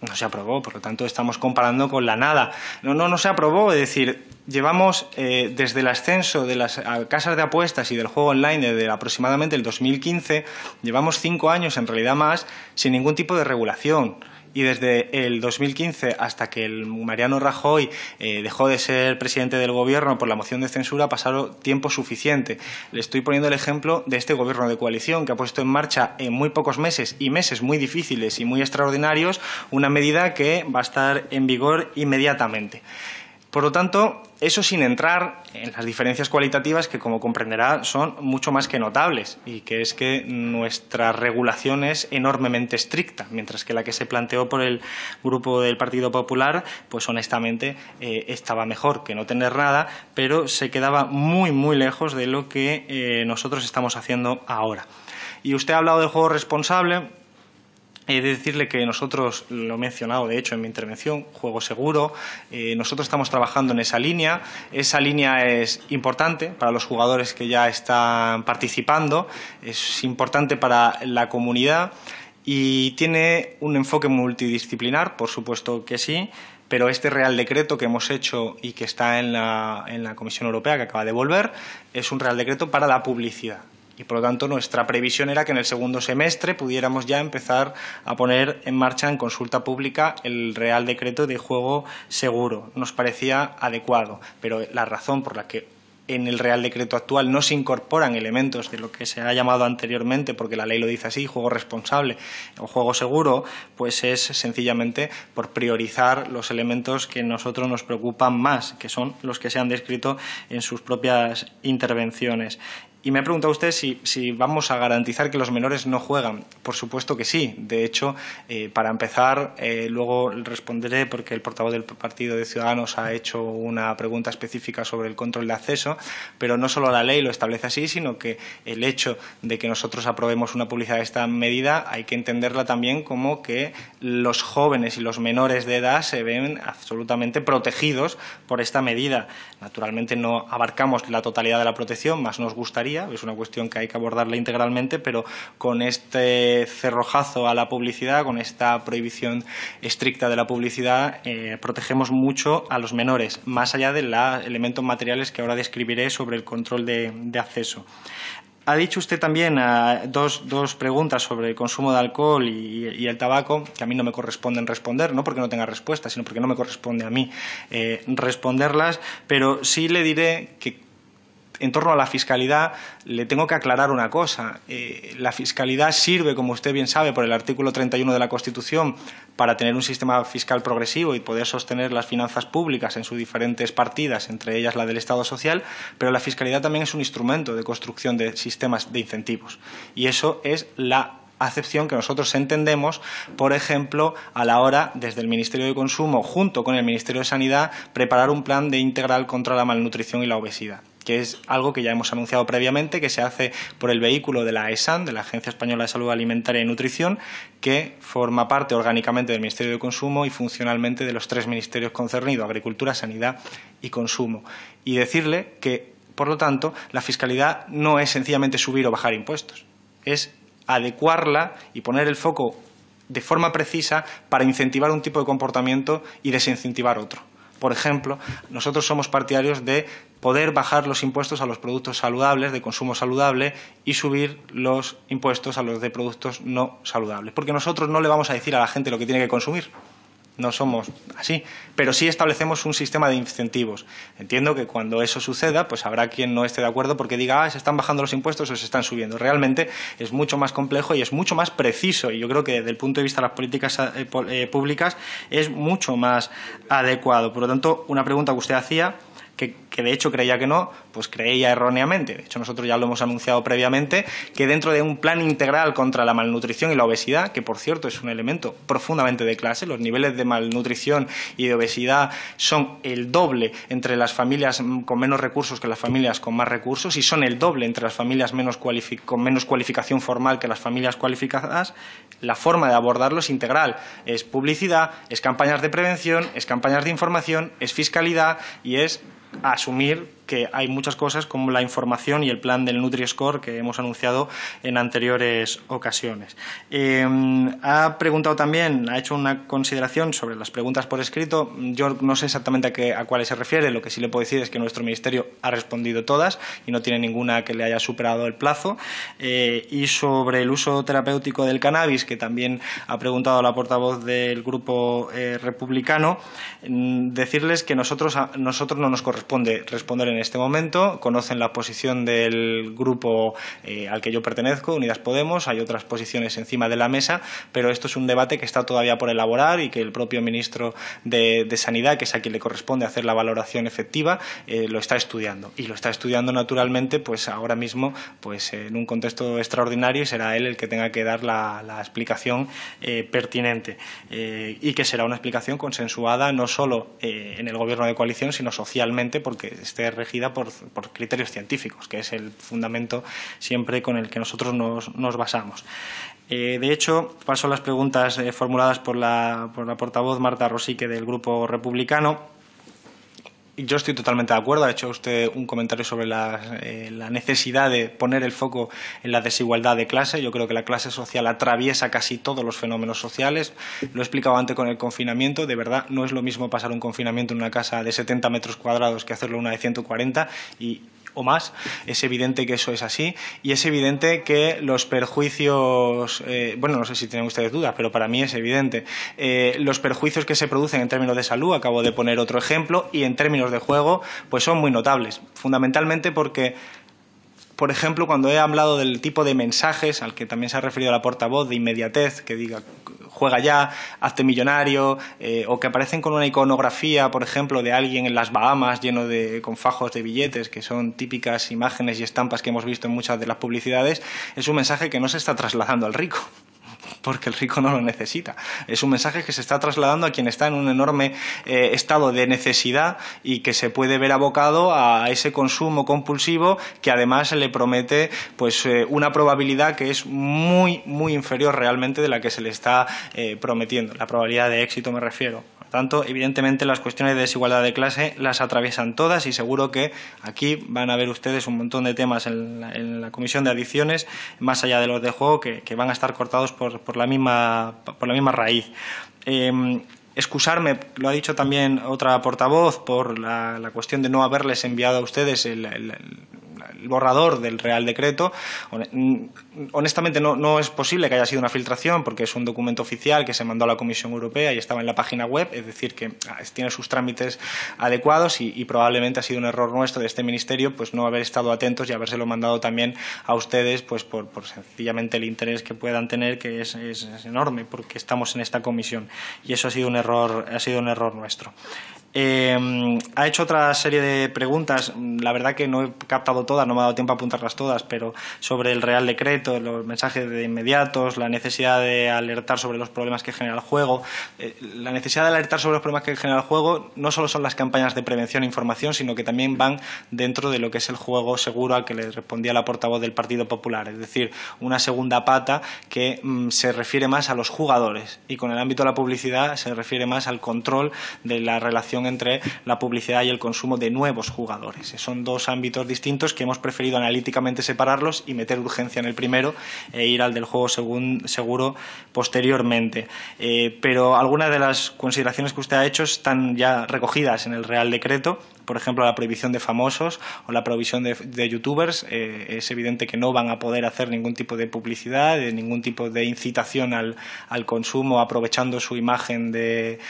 no se aprobó, por lo tanto estamos comparando con la nada. No, no, no se aprobó, es decir, llevamos eh, desde el ascenso de las casas de apuestas y del juego online desde aproximadamente el 2015, llevamos cinco años, en realidad más, sin ningún tipo de regulación y desde el 2015 hasta que el Mariano Rajoy eh, dejó de ser presidente del Gobierno por la moción de censura ha pasado tiempo suficiente. Le estoy poniendo el ejemplo de este Gobierno de coalición que ha puesto en marcha en muy pocos meses y meses muy difíciles y muy extraordinarios una medida que va a estar en vigor inmediatamente. Por lo tanto, eso sin entrar en las diferencias cualitativas que, como comprenderá, son mucho más que notables y que es que nuestra regulación es enormemente estricta, mientras que la que se planteó por el grupo del Partido Popular, pues honestamente eh, estaba mejor que no tener nada, pero se quedaba muy, muy lejos de lo que eh, nosotros estamos haciendo ahora. Y usted ha hablado del juego responsable. He de decirle que nosotros, lo he mencionado de hecho en mi intervención, juego seguro, eh, nosotros estamos trabajando en esa línea. Esa línea es importante para los jugadores que ya están participando, es importante para la comunidad y tiene un enfoque multidisciplinar, por supuesto que sí, pero este Real Decreto que hemos hecho y que está en la, en la Comisión Europea, que acaba de volver, es un Real Decreto para la publicidad y por lo tanto nuestra previsión era que en el segundo semestre pudiéramos ya empezar a poner en marcha en consulta pública el Real Decreto de Juego Seguro. Nos parecía adecuado, pero la razón por la que en el Real Decreto actual no se incorporan elementos de lo que se ha llamado anteriormente, porque la ley lo dice así, juego responsable o juego seguro, pues es sencillamente por priorizar los elementos que nosotros nos preocupan más, que son los que se han descrito en sus propias intervenciones. Y me ha preguntado usted si, vamos a garantizar que los menores no juegan. Por supuesto que sí. De hecho, eh, para empezar, eh, luego responderé porque el portavoz del Partido de Ciudadanos ha hecho una pregunta específica sobre el control de acceso, pero no solo la ley lo establece así, sino que el hecho de que nosotros aprobemos una publicidad de esta medida hay que entenderla también como que los jóvenes y los menores de edad se ven absolutamente protegidos por esta medida. Naturalmente no abarcamos la totalidad de la protección, más nos gustaría es una cuestión que hay que abordarla integralmente, pero con este cerrojazo a la publicidad, con esta prohibición estricta de la publicidad, eh, protegemos mucho a los menores, más allá de los elementos materiales que ahora describiré sobre el control de, acceso. Ha dicho usted también eh, dos, preguntas sobre el consumo de alcohol y, el tabaco, que a mí no me corresponden responder, no porque no tenga respuesta, sino porque no me corresponde a mí eh, responderlas, pero sí le diré que en torno a la fiscalidad, le tengo que aclarar una cosa. Eh, la fiscalidad sirve, como usted bien sabe, por el artículo 31 de la Constitución, para tener un sistema fiscal progresivo y poder sostener las finanzas públicas en sus diferentes partidas, entre ellas la del Estado social, pero la fiscalidad también es un instrumento de construcción de sistemas de incentivos. Y eso es la acepción que nosotros entendemos, por ejemplo, a la hora, desde el Ministerio de Consumo, junto con el Ministerio de Sanidad, preparar un plan de integral contra la malnutrición y la obesidad que es algo que ya hemos anunciado previamente, que se hace por el vehículo de la ESAN, de la Agencia Española de Salud Alimentaria y Nutrición, que forma parte orgánicamente del Ministerio de Consumo y funcionalmente de los tres ministerios concernidos, Agricultura, Sanidad y Consumo. Y decirle que, por lo tanto, la fiscalidad no es sencillamente subir o bajar impuestos, es adecuarla y poner el foco de forma precisa para incentivar un tipo de comportamiento y desincentivar otro. Por ejemplo, nosotros somos partidarios de poder bajar los impuestos a los productos saludables, de consumo saludable, y subir los impuestos a los de productos no saludables. Porque nosotros no le vamos a decir a la gente lo que tiene que consumir no somos así, pero sí establecemos un sistema de incentivos. Entiendo que cuando eso suceda, pues habrá quien no esté de acuerdo porque diga, ah, se están bajando los impuestos o se están subiendo. Realmente es mucho más complejo y es mucho más preciso y yo creo que desde el punto de vista de las políticas eh, eh, públicas es mucho más adecuado. Por lo tanto, una pregunta que usted hacía que, de hecho creía que no, pues creía erróneamente. De hecho, nosotros ya lo hemos anunciado previamente, que dentro de un plan integral contra la malnutrición y la obesidad, que por cierto es un elemento profundamente de clase, los niveles de malnutrición y de obesidad son el doble entre las familias con menos recursos que las familias con más recursos y son el doble entre las familias con menos cualificación formal que las familias cualificadas, la forma de abordarlo es integral. Es publicidad, es campañas de prevención, es campañas de información, es fiscalidad y es asumir que hay muchas cosas como la información y el plan del Nutri-Score que hemos anunciado en anteriores ocasiones. Em, ha preguntado también, ha hecho una consideración sobre las preguntas por escrito. Yo no sé exactamente a, qué, a cuáles se refiere. Lo que sí le puedo decir es que nuestro Ministerio ha respondido todas y no tiene ninguna que le haya superado el plazo. Eh, y sobre el uso terapéutico del cannabis, que también ha preguntado la portavoz del Grupo eh, Republicano, mm, decirles que nosotros, nosotros no nos corresponde responder en en este momento, conocen la posición del grupo eh, al que yo pertenezco, Unidas Podemos, hay otras posiciones encima de la mesa, pero esto es un debate que está todavía por elaborar y que el propio ministro de, Sanidad, que es a quien le corresponde hacer la valoración efectiva, eh, lo está estudiando. Y lo está estudiando naturalmente, pues ahora mismo, pues en un contexto extraordinario y será él el que tenga que dar la, explicación eh, pertinente y que será una explicación consensuada no solo en el gobierno de coalición, sino socialmente, porque este por, criterios científicos, que es el fundamento siempre con el que nosotros nos, basamos. Eh, de hecho, paso a las preguntas eh, formuladas por la, por la portavoz Marta Rosique del Grupo Republicano yo estoy totalmente de acuerdo. Ha hecho usted un comentario sobre eh, la, necesidad de poner el foco en la desigualdad de clase. Yo creo que la clase social atraviesa casi todos los fenómenos sociales. Lo he explicado antes con el confinamiento. De verdad, no es lo mismo pasar un confinamiento en una casa de 70 metros cuadrados que hacerlo una de 140 y o más. Es evidente que eso es así y es evidente que los perjuicios, eh, bueno, no sé si tienen ustedes dudas, pero para mí es evidente, eh, los perjuicios que se producen en términos de salud, acabo de poner otro ejemplo, y en términos de juego, pues son muy notables, fundamentalmente porque por ejemplo, cuando he hablado del tipo de mensajes al que también se ha referido la portavoz de inmediatez, que diga juega ya, hazte millonario, eh, o que aparecen con una iconografía, por ejemplo, de alguien en las Bahamas lleno de con fajos de billetes, que son típicas imágenes y estampas que hemos visto en muchas de las publicidades, es un mensaje que no se está trasladando al rico porque el rico no lo necesita. Es un mensaje que se está trasladando a quien está en un enorme eh, estado de necesidad y que se puede ver abocado a ese consumo compulsivo que además le promete pues eh, una probabilidad que es muy muy inferior realmente de la que se le está eh, prometiendo. La probabilidad de éxito me refiero tanto, evidentemente, las cuestiones de desigualdad de clase las atraviesan todas y seguro que aquí van a ver ustedes un montón de temas en la, Comisión de Adicciones, más allá de los de juego, que, van a estar cortados por, la, misma, por la misma raíz. Em, excusarme, lo ha dicho también otra portavoz, por la, cuestión de no haberles enviado a ustedes el borrador del Real Decreto. Honestamente no, no, es posible que haya sido una filtración porque es un documento oficial que se mandó a la Comisión Europea y estaba en la página web, es decir, que ah, tiene sus trámites adecuados y, probablemente ha sido un error nuestro de este Ministerio pues no haber estado atentos y habérselo mandado también a ustedes pues por, sencillamente el interés que puedan tener que es, es enorme porque estamos en esta comisión y eso ha sido un error, ha sido un error nuestro. Eh, ha hecho otra serie de preguntas, la verdad que no he captado todas, no me ha dado tiempo a apuntarlas todas, pero sobre el Real Decreto, los mensajes de inmediatos, la necesidad de alertar sobre los problemas que genera el juego. Eh, la necesidad de alertar sobre los problemas que genera el juego no solo son las campañas de prevención e información, sino que también van dentro de lo que es el juego seguro al que le respondía la portavoz del Partido Popular, es decir, una segunda pata que mm, se refiere más a los jugadores y con el ámbito de la publicidad se refiere más al control de la relación entre la publicidad y el consumo de nuevos jugadores. Son dos ámbitos distintos que hemos preferido analíticamente separarlos y meter urgencia en el primero e ir al del juego seguro posteriormente. Eh, pero algunas de las consideraciones que usted ha hecho están ya recogidas en el Real Decreto por ejemplo, la prohibición de famosos o la prohibición de, youtubers, eh, es evidente que no van a poder hacer ningún tipo de publicidad, de ningún tipo de incitación al, consumo, aprovechando su imagen de,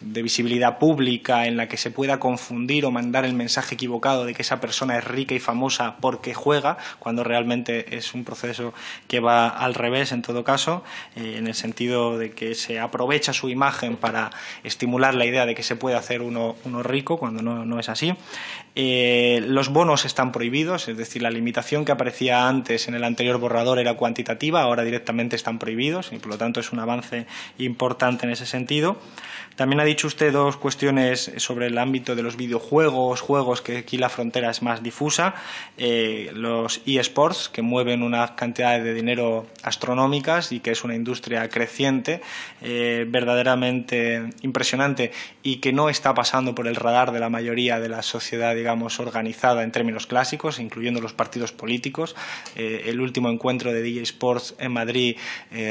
visibilidad pública en la que se pueda confundir o mandar el mensaje equivocado de que esa persona es rica y famosa porque juega, cuando realmente es un proceso que va al revés en todo caso, eh, en el sentido de que se aprovecha su imagen para estimular la idea de que se puede hacer uno, rico cuando no es así. Eh, los bonos están prohibidos, es decir, la limitación que aparecía antes en el anterior borrador era cuantitativa, ahora directamente están prohibidos y por lo tanto es un avance importante en ese sentido. También ha dicho usted dos cuestiones sobre el ámbito de los videojuegos, juegos que aquí la frontera es más difusa, eh, los eSports, que mueven unas cantidades de dinero astronómicas y que es una industria creciente, eh, verdaderamente impresionante y que no está pasando por el radar de la mayoría de la sociedad, digamos, organizada en términos clásicos, incluyendo los partidos políticos. Eh, el último encuentro de DJ Sports en Madrid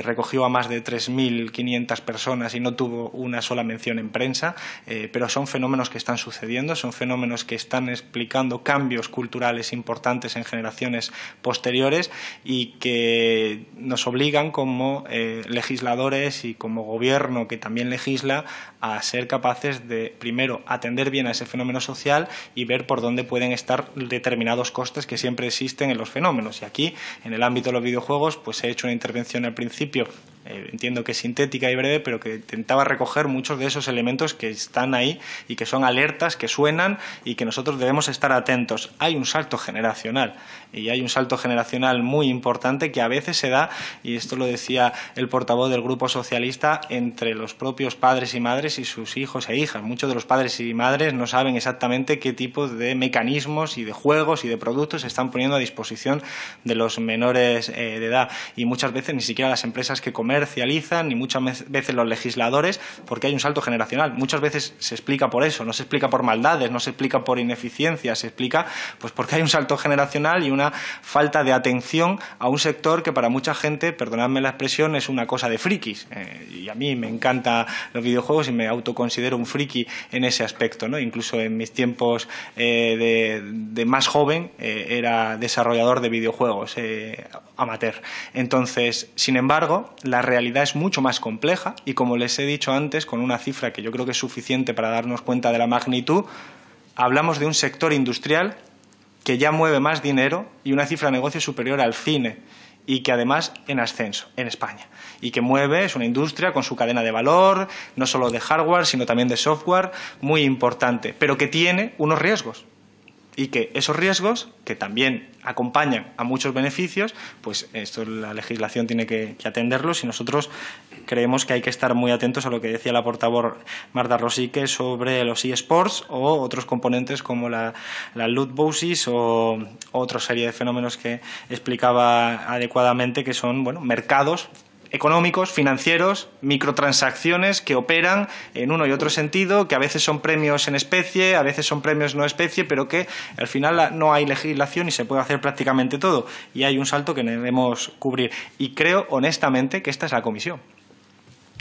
recogió a más de 3.500 personas y no tuvo una sola mención en prensa, eh, pero son fenómenos que están sucediendo, son fenómenos que están explicando cambios culturales importantes en generaciones posteriores y que nos obligan como eh, legisladores y como gobierno que también legisla a ser capaces de, primero, atender bien a ese fenómeno social y ver por dónde pueden estar determinados costes que siempre existen en los fenómenos. Y aquí, en el ámbito de los videojuegos, pues he hecho una intervención al principio eh, entiendo que sintética y breve, pero que intentaba recoger muchos de esos elementos que están ahí y que son alertas, que suenan y que nosotros debemos estar atentos. Hay un salto generacional y hay un salto generacional muy importante que a veces se da, y esto lo decía el portavoz del Grupo Socialista, entre los propios padres y madres y sus hijos e hijas. Muchos de los padres y madres no saben exactamente qué tipo de mecanismos y de juegos y de productos se están poniendo a disposición de los menores eh, de edad y muchas veces ni siquiera las empresas que comercializan ni muchas veces los legisladores porque hay un salto generacional. Muchas veces se explica por eso, no se explica por maldades, no se explica por ineficiencias, se explica pues porque hay un salto generacional y una falta de atención a un sector que para mucha gente, perdonadme la expresión, es una cosa de frikis. Eh, y a mí me encantan los videojuegos y me autoconsidero un friki en ese aspecto. ¿no? Incluso en mis tiempos eh, de, más joven eh, era desarrollador de videojuegos amateur. Entonces, sin embargo, la realidad es mucho más compleja y como les he dicho antes, con una cifra que yo creo que es suficiente para darnos cuenta de la magnitud, hablamos de un sector industrial que ya mueve más dinero y una cifra de negocio superior al cine y que además en ascenso en España. Y que mueve, es una industria con su cadena de valor, no solo de hardware, sino también de software, muy importante, pero que tiene unos riesgos y que esos riesgos, que también acompañan a muchos beneficios, pues esto la legislación tiene que, atenderlos y nosotros creemos que hay que estar muy atentos a lo que decía la portavoz Marta Rosique sobre los eSports o otros componentes como la, la loot boxes o otra serie de fenómenos que explicaba adecuadamente que son bueno, mercados económicos, financieros, microtransacciones que operan en uno y otro sentido, que a veces son premios en especie, a veces son premios no especie, pero que al final no hay legislación y se puede hacer prácticamente todo. Y hay un salto que debemos cubrir. Y creo honestamente que esta es la comisión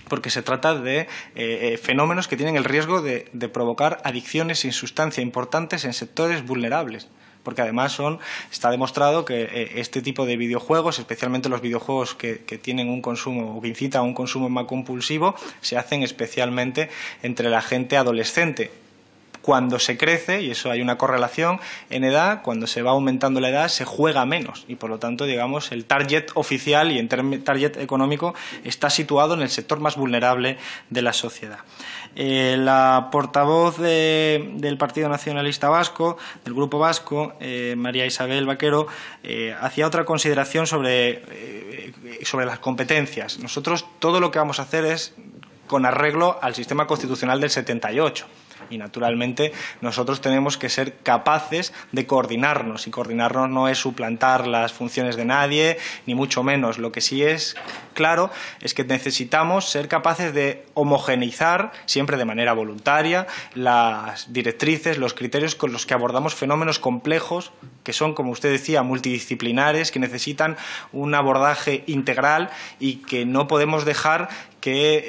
porque se trata de eh, eh, fenómenos que tienen el riesgo de, de provocar adicciones sin sustancia importantes en sectores vulnerables porque además está demostrado que eh, este tipo de videojuegos, especialmente los videojuegos que, tienen un consumo o que incitan a un consumo más compulsivo, se hacen especialmente entre la gente adolescente cuando se crece, y eso hay una correlación en edad, cuando se va aumentando la edad se juega menos y por lo tanto, digamos, el target oficial y en target económico está situado en el sector más vulnerable de la sociedad. Eh, la portavoz del Partido Nacionalista Vasco, del Grupo Vasco, eh, María Isabel Vaquero, eh, hacía otra consideración sobre, sobre las competencias. Nosotros todo lo que vamos a hacer es con arreglo al sistema constitucional del 78 Y naturalmente nosotros tenemos que ser capaces de coordinarnos y coordinarnos no es suplantar las funciones de nadie, ni mucho menos. Lo que sí es claro es que necesitamos ser capaces de homogeneizar, siempre de manera voluntaria, las directrices, los criterios con los que abordamos fenómenos complejos que son, como usted decía, multidisciplinares, que necesitan un abordaje integral y que no podemos dejar que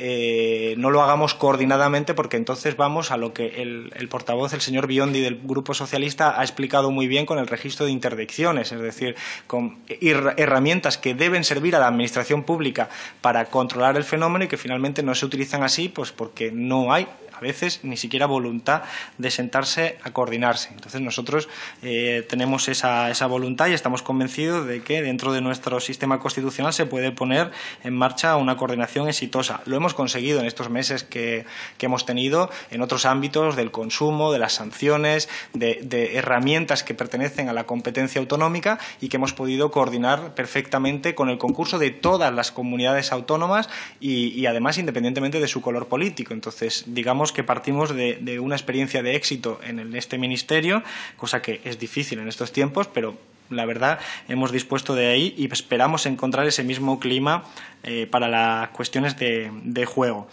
eh, no lo hagamos coordinadamente porque entonces vamos a lo que el, portavoz, el señor Biondi del Grupo Socialista, ha explicado muy bien con el registro de interdicciones, es decir, con herramientas que deben servir a la Administración pública para controlar el fenómeno y que finalmente no se utilizan así pues porque no hay a veces ni siquiera voluntad de sentarse a coordinarse. Entonces nosotros eh, tenemos esa, esa, voluntad y estamos convencidos de que dentro de nuestro sistema constitucional se puede poner en marcha una coordinación exitosa. Lo hemos conseguido en estos meses que, hemos tenido en otros ámbitos del consumo, de las sanciones, de, herramientas que pertenecen a la competencia autonómica y que hemos podido coordinar perfectamente con el concurso de todas las comunidades autónomas y además independientemente de su color político. Entonces, digamos que partimos de, una experiencia de éxito en, este ministerio, cosa que es difícil en estos tiempos, pero la verdad hemos dispuesto de ahí y esperamos encontrar ese mismo clima eh, para las cuestiones de, juego.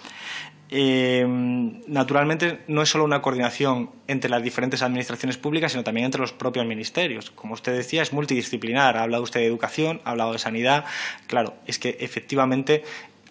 Eh, naturalmente, no es solo una coordinación entre las diferentes administraciones públicas, sino también entre los propios ministerios. Como usted decía, es multidisciplinar. Ha hablado usted de educación, ha hablado de sanidad. Claro, es que efectivamente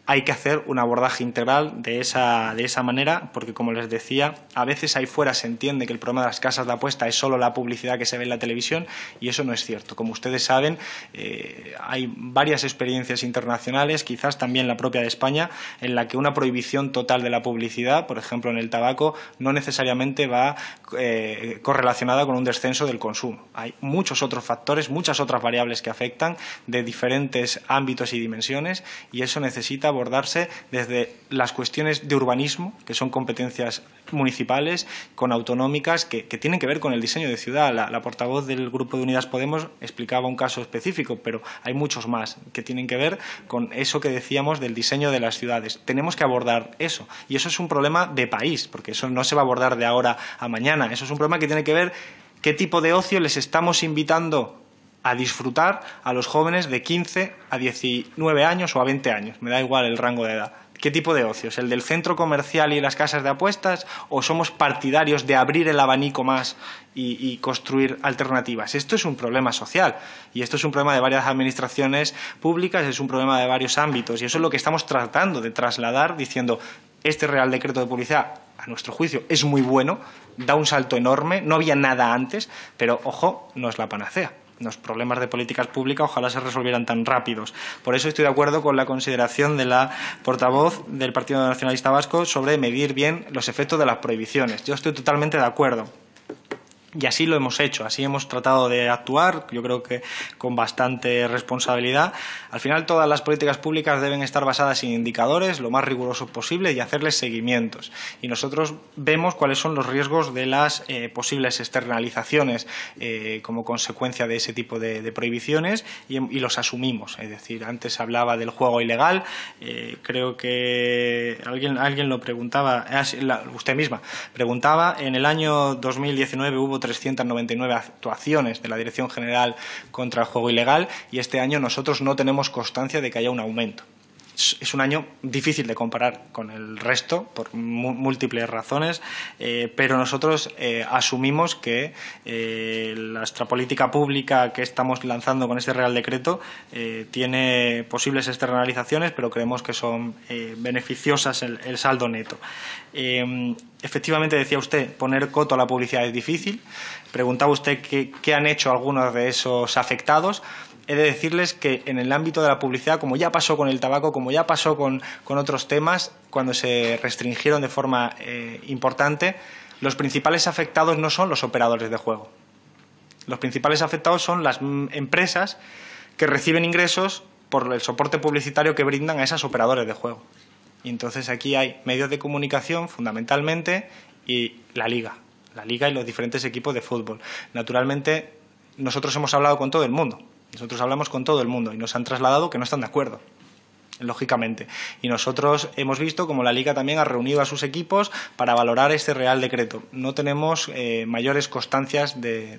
hay que hacer un abordaje integral de esa, de esa manera, porque como les decía, a veces ahí fuera se entiende que el problema de las casas de apuesta es solo la publicidad que se ve en la televisión y eso no es cierto. Como ustedes saben, eh, hay varias experiencias internacionales, quizás también la propia de España, en la que una prohibición total de la publicidad, por ejemplo en el tabaco, no necesariamente va eh, correlacionada con un descenso del consumo. Hay muchos otros factores, muchas otras variables que afectan de diferentes ámbitos y dimensiones y eso necesita abordarse desde las cuestiones de urbanismo, que son competencias municipales, con autonómicas, que, tienen que ver con el diseño de ciudad. La, portavoz del Grupo de Unidas Podemos explicaba un caso específico, pero hay muchos más que tienen que ver con eso que decíamos del diseño de las ciudades. Tenemos que abordar eso. Y eso es un problema de país, porque eso no se va a abordar de ahora a mañana. Eso es un problema que tiene que ver qué tipo de ocio les estamos invitando a disfrutar a los jóvenes de 15 a 19 años o a 20 años, me da igual el rango de edad. ¿Qué tipo de ocios? ¿El del centro comercial y las casas de apuestas? ¿O somos partidarios de abrir el abanico más y, construir alternativas? Esto es un problema social y esto es un problema de varias administraciones públicas, es un problema de varios ámbitos y eso es lo que estamos tratando de trasladar diciendo este Real Decreto de Publicidad, a nuestro juicio, es muy bueno, da un salto enorme, no había nada antes, pero ojo, no es la panacea los problemas de políticas públicas ojalá se resolvieran tan rápidos. Por eso estoy de acuerdo con la consideración de la portavoz del Partido Nacionalista Vasco sobre medir bien los efectos de las prohibiciones. Yo estoy totalmente de acuerdo. Y así lo hemos hecho, así hemos tratado de actuar, yo creo que con bastante responsabilidad. Al final, todas las políticas públicas deben estar basadas en indicadores lo más rigurosos posible y hacerles seguimientos. Y nosotros vemos cuáles son los riesgos de las eh, posibles externalizaciones eh, como consecuencia de ese tipo de, prohibiciones y, los asumimos. Es decir, antes se hablaba del juego ilegal, eh, creo que alguien, alguien lo preguntaba, usted misma preguntaba, en el año 2019 hubo 399 actuaciones de la Dirección General contra el Juego Ilegal y este año nosotros no tenemos constancia de que haya un aumento es un año difícil de comparar con el resto por múltiples razones, eh, pero nosotros eh, asumimos que eh, nuestra política pública que estamos lanzando con este Real Decreto tiene posibles externalizaciones, pero creemos que son beneficiosas el, saldo neto. efectivamente, decía usted, poner coto a la publicidad es difícil. Preguntaba usted qué han hecho algunos de esos afectados he de decirles que en el ámbito de la publicidad, como ya pasó con el tabaco, como ya pasó con, otros temas, cuando se restringieron de forma eh, importante, los principales afectados no son los operadores de juego. Los principales afectados son las empresas que reciben ingresos por el soporte publicitario que brindan a esos operadores de juego. Y entonces aquí hay medios de comunicación, fundamentalmente, y la liga. La liga y los diferentes equipos de fútbol. Naturalmente, nosotros hemos hablado con todo el mundo nosotros hablamos con todo el mundo y nos han trasladado que no están de acuerdo. Lógicamente. Y nosotros hemos visto como la Liga también ha reunido a sus equipos para valorar este Real Decreto. No tenemos eh, mayores constancias de,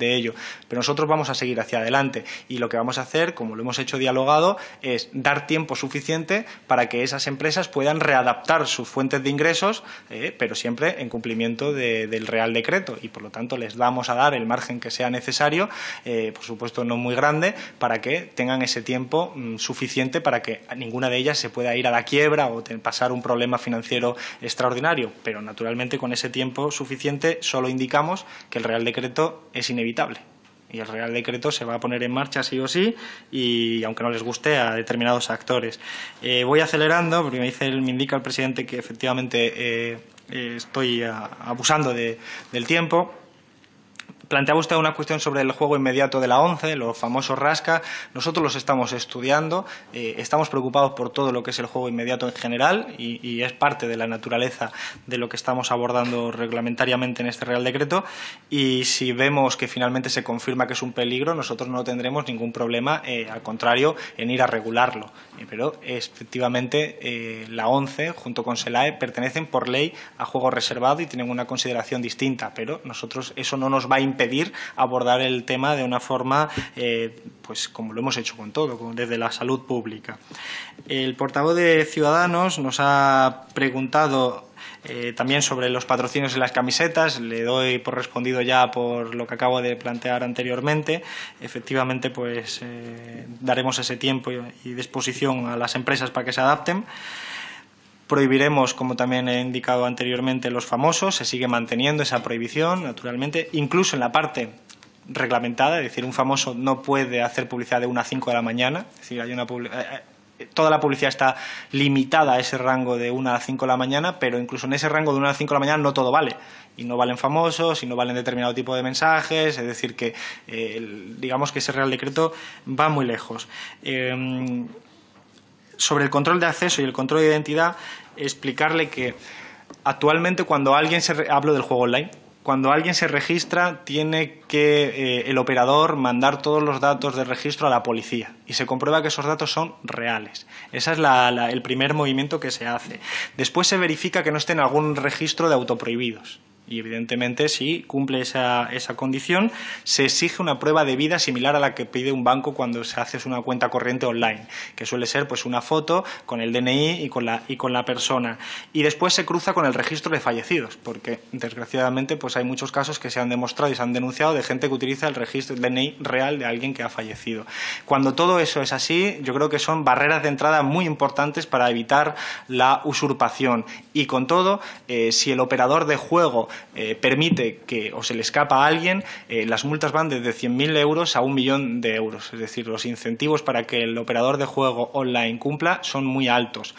ello, pero nosotros vamos a seguir hacia adelante y lo que vamos a hacer, como lo hemos hecho dialogado, es dar tiempo suficiente para que esas empresas puedan readaptar sus fuentes de ingresos, eh, pero siempre en cumplimiento del Real Decreto y por lo tanto les vamos a dar el margen que sea necesario, eh, por supuesto no muy grande, para que tengan ese tiempo mm, suficiente para que ninguna de ellas se pueda ir a la quiebra o pasar un problema financiero extraordinario, pero naturalmente con ese tiempo suficiente solo indicamos que el Real Decreto es inevitable y el Real Decreto se va a poner en marcha sí o sí y aunque no les guste a determinados actores. Eh, voy acelerando porque me, dice, me indica el presidente que efectivamente eh, eh, estoy abusando del tiempo. Planteaba usted una cuestión sobre el juego inmediato de la ONCE, los famosos rasca. Nosotros los estamos estudiando, eh, estamos preocupados por todo lo que es el juego inmediato en general y, es parte de la naturaleza de lo que estamos abordando reglamentariamente en este Real Decreto. Y si vemos que finalmente se confirma que es un peligro, nosotros no tendremos ningún problema, eh, al contrario, en ir a regularlo. Eh, pero efectivamente la ONCE, junto con SELAE, pertenecen por ley a juego reservado y tienen una consideración distinta, pero nosotros eso no nos va a impedir pedir abordar el tema de una forma, eh, pues como lo hemos hecho con todo, desde la salud pública. El portavoz de Ciudadanos nos ha preguntado eh, también sobre los patrocinios en las camisetas, le doy por respondido ya por lo que acabo de plantear anteriormente. Efectivamente, pues eh, daremos ese tiempo y disposición a las empresas para que se adapten. Prohibiremos, como también he indicado anteriormente, los famosos. Se sigue manteniendo esa prohibición, naturalmente, incluso en la parte reglamentada, es decir, un famoso no puede hacer publicidad de 1 a 5 de la mañana. Es decir, hay una eh, eh, toda la publicidad está limitada a ese rango de 1 a 5 de la mañana, pero incluso en ese rango de 1 a 5 de la mañana no todo vale. Y no valen famosos, y no valen determinado tipo de mensajes, es decir, que eh, digamos que ese Real Decreto va muy lejos. sobre el control de acceso y el control de identidad, explicarle que actualmente cuando alguien se... Hablo del juego online. Cuando alguien se registra, tiene que eh, el operador mandar todos los datos de registro a la policía y se comprueba que esos datos son reales. Ese es el primer movimiento que se hace. Después se verifica que no esté en algún registro de autoprohibidos y evidentemente si cumple esa, esa, condición se exige una prueba de vida similar a la que pide un banco cuando se hace una cuenta corriente online, que suele ser pues una foto con el DNI y con la, y con la persona. Y después se cruza con el registro de fallecidos, porque desgraciadamente pues hay muchos casos que se han demostrado y se han denunciado de gente que utiliza el registro DNI real de alguien que ha fallecido. Cuando todo eso es así, yo creo que son barreras de entrada muy importantes para evitar la usurpación. Y con todo, eh, si el operador de juego eh, permite que o se le escapa a alguien, eh, las multas van desde 100.000 euros a un millón de euros. Es decir, los incentivos para que el operador de juego online cumpla son muy altos.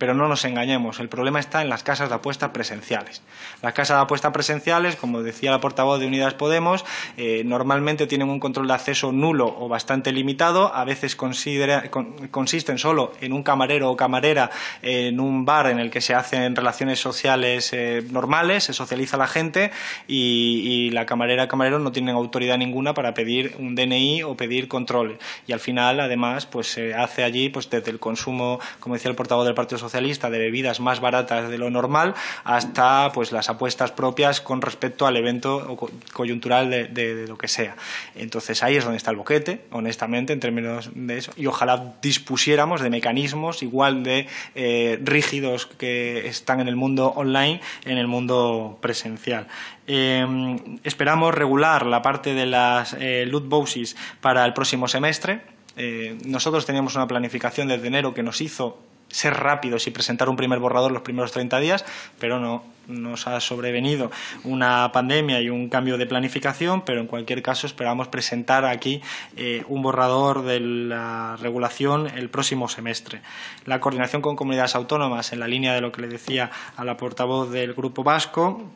Pero no nos engañemos, el problema está en las casas de apuesta presenciales. Las casas de apuesta presenciales, como decía la portavoz de Unidas Podemos, eh, normalmente tienen un control de acceso nulo o bastante limitado, a veces consisten solo en un camarero o camarera en un bar en el que se hacen relaciones sociales eh, normales, se socializa la gente y, la camarera o camarero no tienen autoridad ninguna para pedir un DNI o pedir control. Y al final, además, pues se hace allí pues desde el consumo, como decía el portavoz del Partido Socialista, socialista de bebidas más baratas de lo normal hasta pues las apuestas propias con respecto al evento coyuntural de, lo que sea. Entonces ahí es donde está el boquete, honestamente, en términos de eso, y ojalá dispusiéramos de mecanismos igual de eh, rígidos que están en el mundo online, en el mundo presencial. Em, esperamos regular la parte de las eh, loot boxes para el próximo semestre. Eh, nosotros teníamos una planificación desde enero que nos hizo ser rápidos y presentar un primer borrador los primeros 30 días, pero no nos ha sobrevenido una pandemia y un cambio de planificación, pero en cualquier caso esperamos presentar aquí eh, un borrador de la regulación el próximo semestre. La coordinación con comunidades autónomas, en la línea de lo que le decía a la portavoz del Grupo Vasco,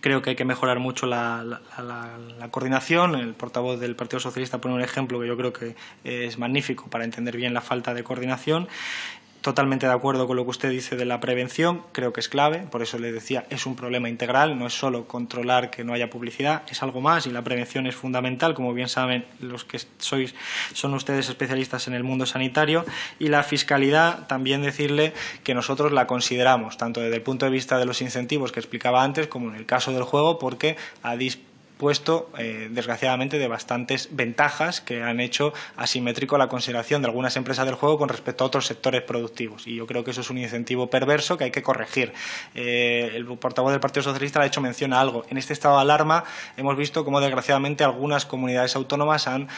creo que hay que mejorar mucho la, la, coordinación. El portavoz del Partido Socialista pone un ejemplo que yo creo que es magnífico para entender bien la falta de coordinación totalmente de acuerdo con lo que usted dice de la prevención, creo que es clave, por eso le decía, es un problema integral, no es solo controlar que no haya publicidad, es algo más y la prevención es fundamental, como bien saben los que sois, son ustedes especialistas en el mundo sanitario, y la fiscalidad, también decirle que nosotros la consideramos, tanto desde el punto de vista de los incentivos que explicaba antes, como en el caso del juego, porque a puesto, eh, desgraciadamente, de bastantes ventajas que han hecho asimétrico la consideración de algunas empresas del juego con respecto a otros sectores productivos. Y yo creo que eso es un incentivo perverso que hay que corregir. Eh, el portavoz del Partido Socialista ha hecho mención a algo. En este estado de alarma hemos visto cómo, desgraciadamente, algunas comunidades autónomas han,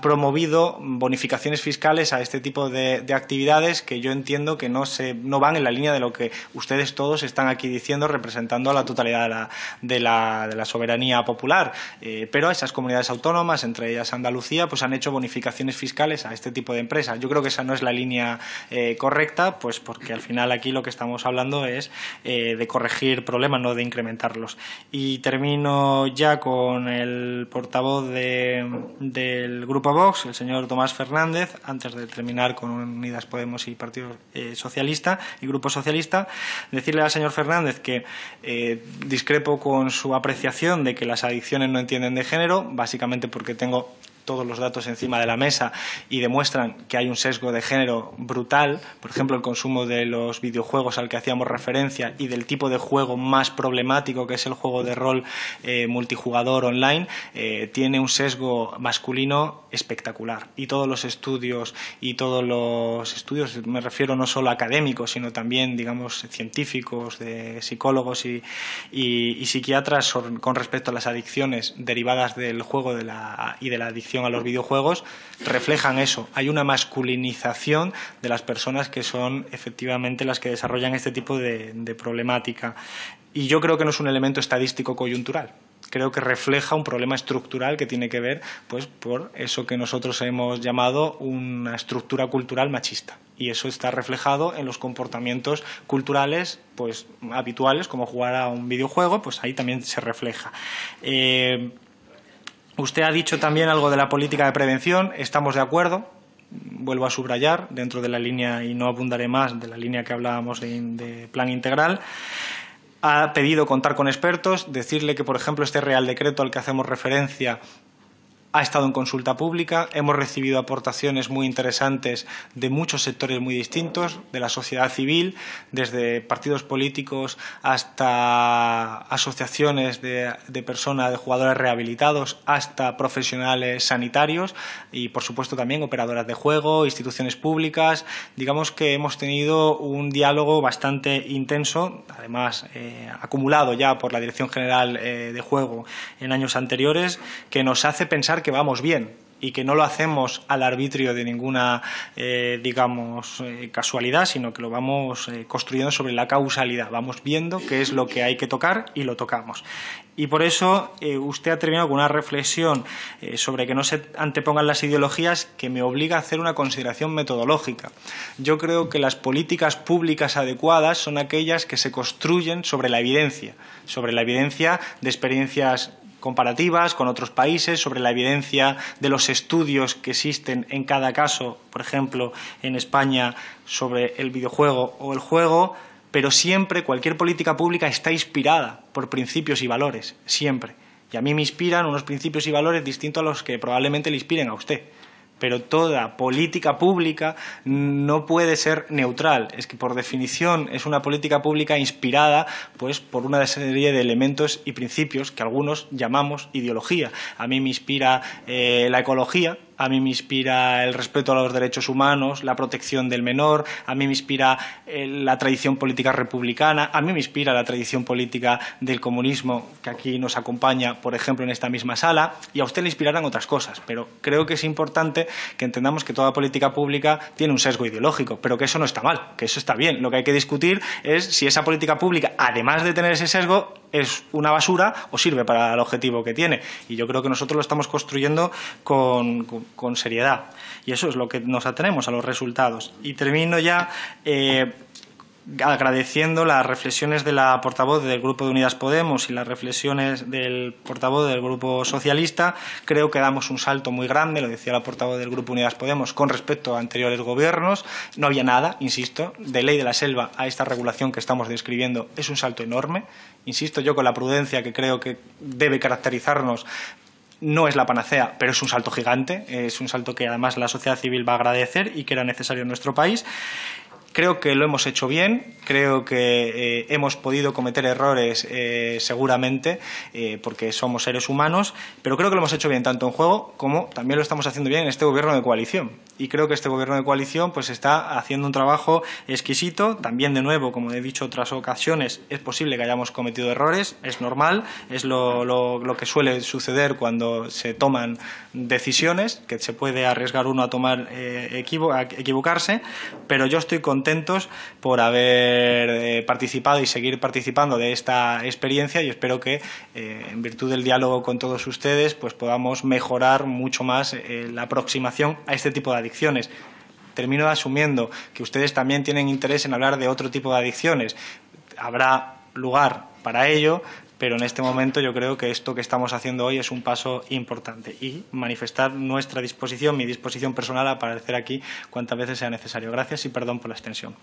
promovido bonificaciones fiscales a este tipo de, actividades que yo entiendo que no, se, no van en la línea de lo que ustedes todos están aquí diciendo, representando a la totalidad de la soberanía popular eh, pero esas comunidades autónomas, entre ellas Andalucía, pues han hecho bonificaciones fiscales a este tipo de empresas. Yo creo que esa no es la línea eh, correcta, pues porque al final aquí lo que estamos hablando es eh, de corregir problemas, no de incrementarlos. Y termino ya con el portavoz del Grupo Vox, el señor Tomás Fernández, antes de terminar con Unidas Podemos y Partido Socialista y Grupo Socialista, decirle al señor Fernández que discrepo con su apreciación de que las adicciones no entienden de género, básicamente porque tengo todos los datos encima de la mesa y demuestran que hay un sesgo de género brutal, por ejemplo, el consumo de los videojuegos al que hacíamos referencia y del tipo de juego más problemático que es el juego de rol eh, multijugador online, eh, tiene un sesgo masculino espectacular. Y todos los estudios, y todos los estudios, me refiero no solo académicos, sino también, digamos, científicos, de psicólogos y, psiquiatras con respecto a las adicciones derivadas del juego y de la adicción a los videojuegos reflejan eso. Hay una masculinización de las personas que son efectivamente las que desarrollan este tipo de, problemática. Y yo creo que no es un elemento estadístico coyuntural creo que refleja un problema estructural que tiene que ver pues por eso que nosotros hemos llamado una estructura cultural machista y eso está reflejado en los comportamientos culturales pues habituales como jugar a un videojuego pues ahí también se refleja eh, Usted ha dicho también algo de la política de prevención, estamos de acuerdo, vuelvo a subrayar, dentro de la línea, y no abundaré más, de la línea que hablábamos de, plan integral. Ha pedido contar con expertos, decirle que, por ejemplo, este Real Decreto al que hacemos referencia ha estado en consulta pública, hemos recibido aportaciones muy interesantes de muchos sectores muy distintos, de la sociedad civil, desde partidos políticos hasta asociaciones de, personas, de jugadores rehabilitados, hasta profesionales sanitarios y, por supuesto, también operadoras de juego, instituciones públicas. Digamos que hemos tenido un diálogo bastante intenso, además eh, acumulado ya por la Dirección General eh, de Juego en años anteriores, que nos hace pensar que vamos bien y que no lo hacemos al arbitrio de ninguna, eh, digamos, eh, casualidad, sino que lo vamos eh, construyendo sobre la causalidad. Vamos viendo qué es lo que hay que tocar y lo tocamos. Y por eso usted ha terminado con una reflexión sobre que no se antepongan las ideologías que me obliga a hacer una consideración metodológica. Yo creo que las políticas públicas adecuadas son aquellas que se construyen sobre la evidencia, sobre la evidencia de experiencias comparativas con otros países, sobre la evidencia de los estudios que existen en cada caso, por ejemplo, en España, sobre el videojuego o el juego, pero siempre cualquier política pública está inspirada por principios y valores, siempre. Y a mí me inspiran unos principios y valores distintos a los que probablemente le inspiren a usted pero toda política pública no puede ser neutral. Es que por definición es una política pública inspirada pues, por una serie de elementos y principios que algunos llamamos ideología. A mí me inspira eh, la ecología, a mí me inspira el respeto a los derechos humanos, la protección del menor, a mí me inspira eh, la tradición política republicana, a mí me inspira la tradición política del comunismo que aquí nos acompaña, por ejemplo, en esta misma sala, y a usted le inspirarán otras cosas, pero creo que es importante que entendamos que toda política pública tiene un sesgo ideológico, pero que eso no está mal, que eso está bien. Lo que hay que discutir es si esa política pública, además de tener ese sesgo, es una basura o sirve para el objetivo que tiene. Y yo creo que nosotros lo estamos construyendo con, seriedad. Y eso es lo que nos atenemos a los resultados. Y termino ya. Eh, agradeciendo las reflexiones de la portavoz del Grupo de Unidas Podemos y las reflexiones del portavoz del Grupo Socialista, creo que damos un salto muy grande, lo decía la portavoz del Grupo Unidas Podemos, con respecto a anteriores gobiernos. No había nada, insisto, de ley de la selva a esta regulación que estamos describiendo es un salto enorme. Insisto yo con la prudencia que creo que debe caracterizarnos no es la panacea, pero es un salto gigante, es un salto que además la sociedad civil va a agradecer y que era necesario en nuestro país. Creo que lo hemos hecho bien, creo que eh, hemos podido cometer errores eh, seguramente eh, porque somos seres humanos, pero creo que lo hemos hecho bien tanto en juego como también lo estamos haciendo bien en este gobierno de coalición. Y creo que este gobierno de coalición pues está haciendo un trabajo exquisito. También, de nuevo, como he dicho otras ocasiones, es posible que hayamos cometido errores, es normal, es lo, que suele suceder cuando se toman decisiones, que se puede arriesgar uno a tomar a equivocarse, pero yo estoy con contentos por haber eh, participado y seguir participando de esta experiencia y espero que, eh, en virtud del diálogo con todos ustedes, pues podamos mejorar mucho más eh, la aproximación a este tipo de adicciones termino asumiendo que ustedes también tienen interés en hablar de otro tipo de adicciones. Habrá lugar para ello, pero en este momento yo creo que esto que estamos haciendo hoy es un paso importante y manifestar nuestra disposición, mi disposición personal a aparecer aquí cuantas veces sea necesario. Gracias y perdón por la extensión.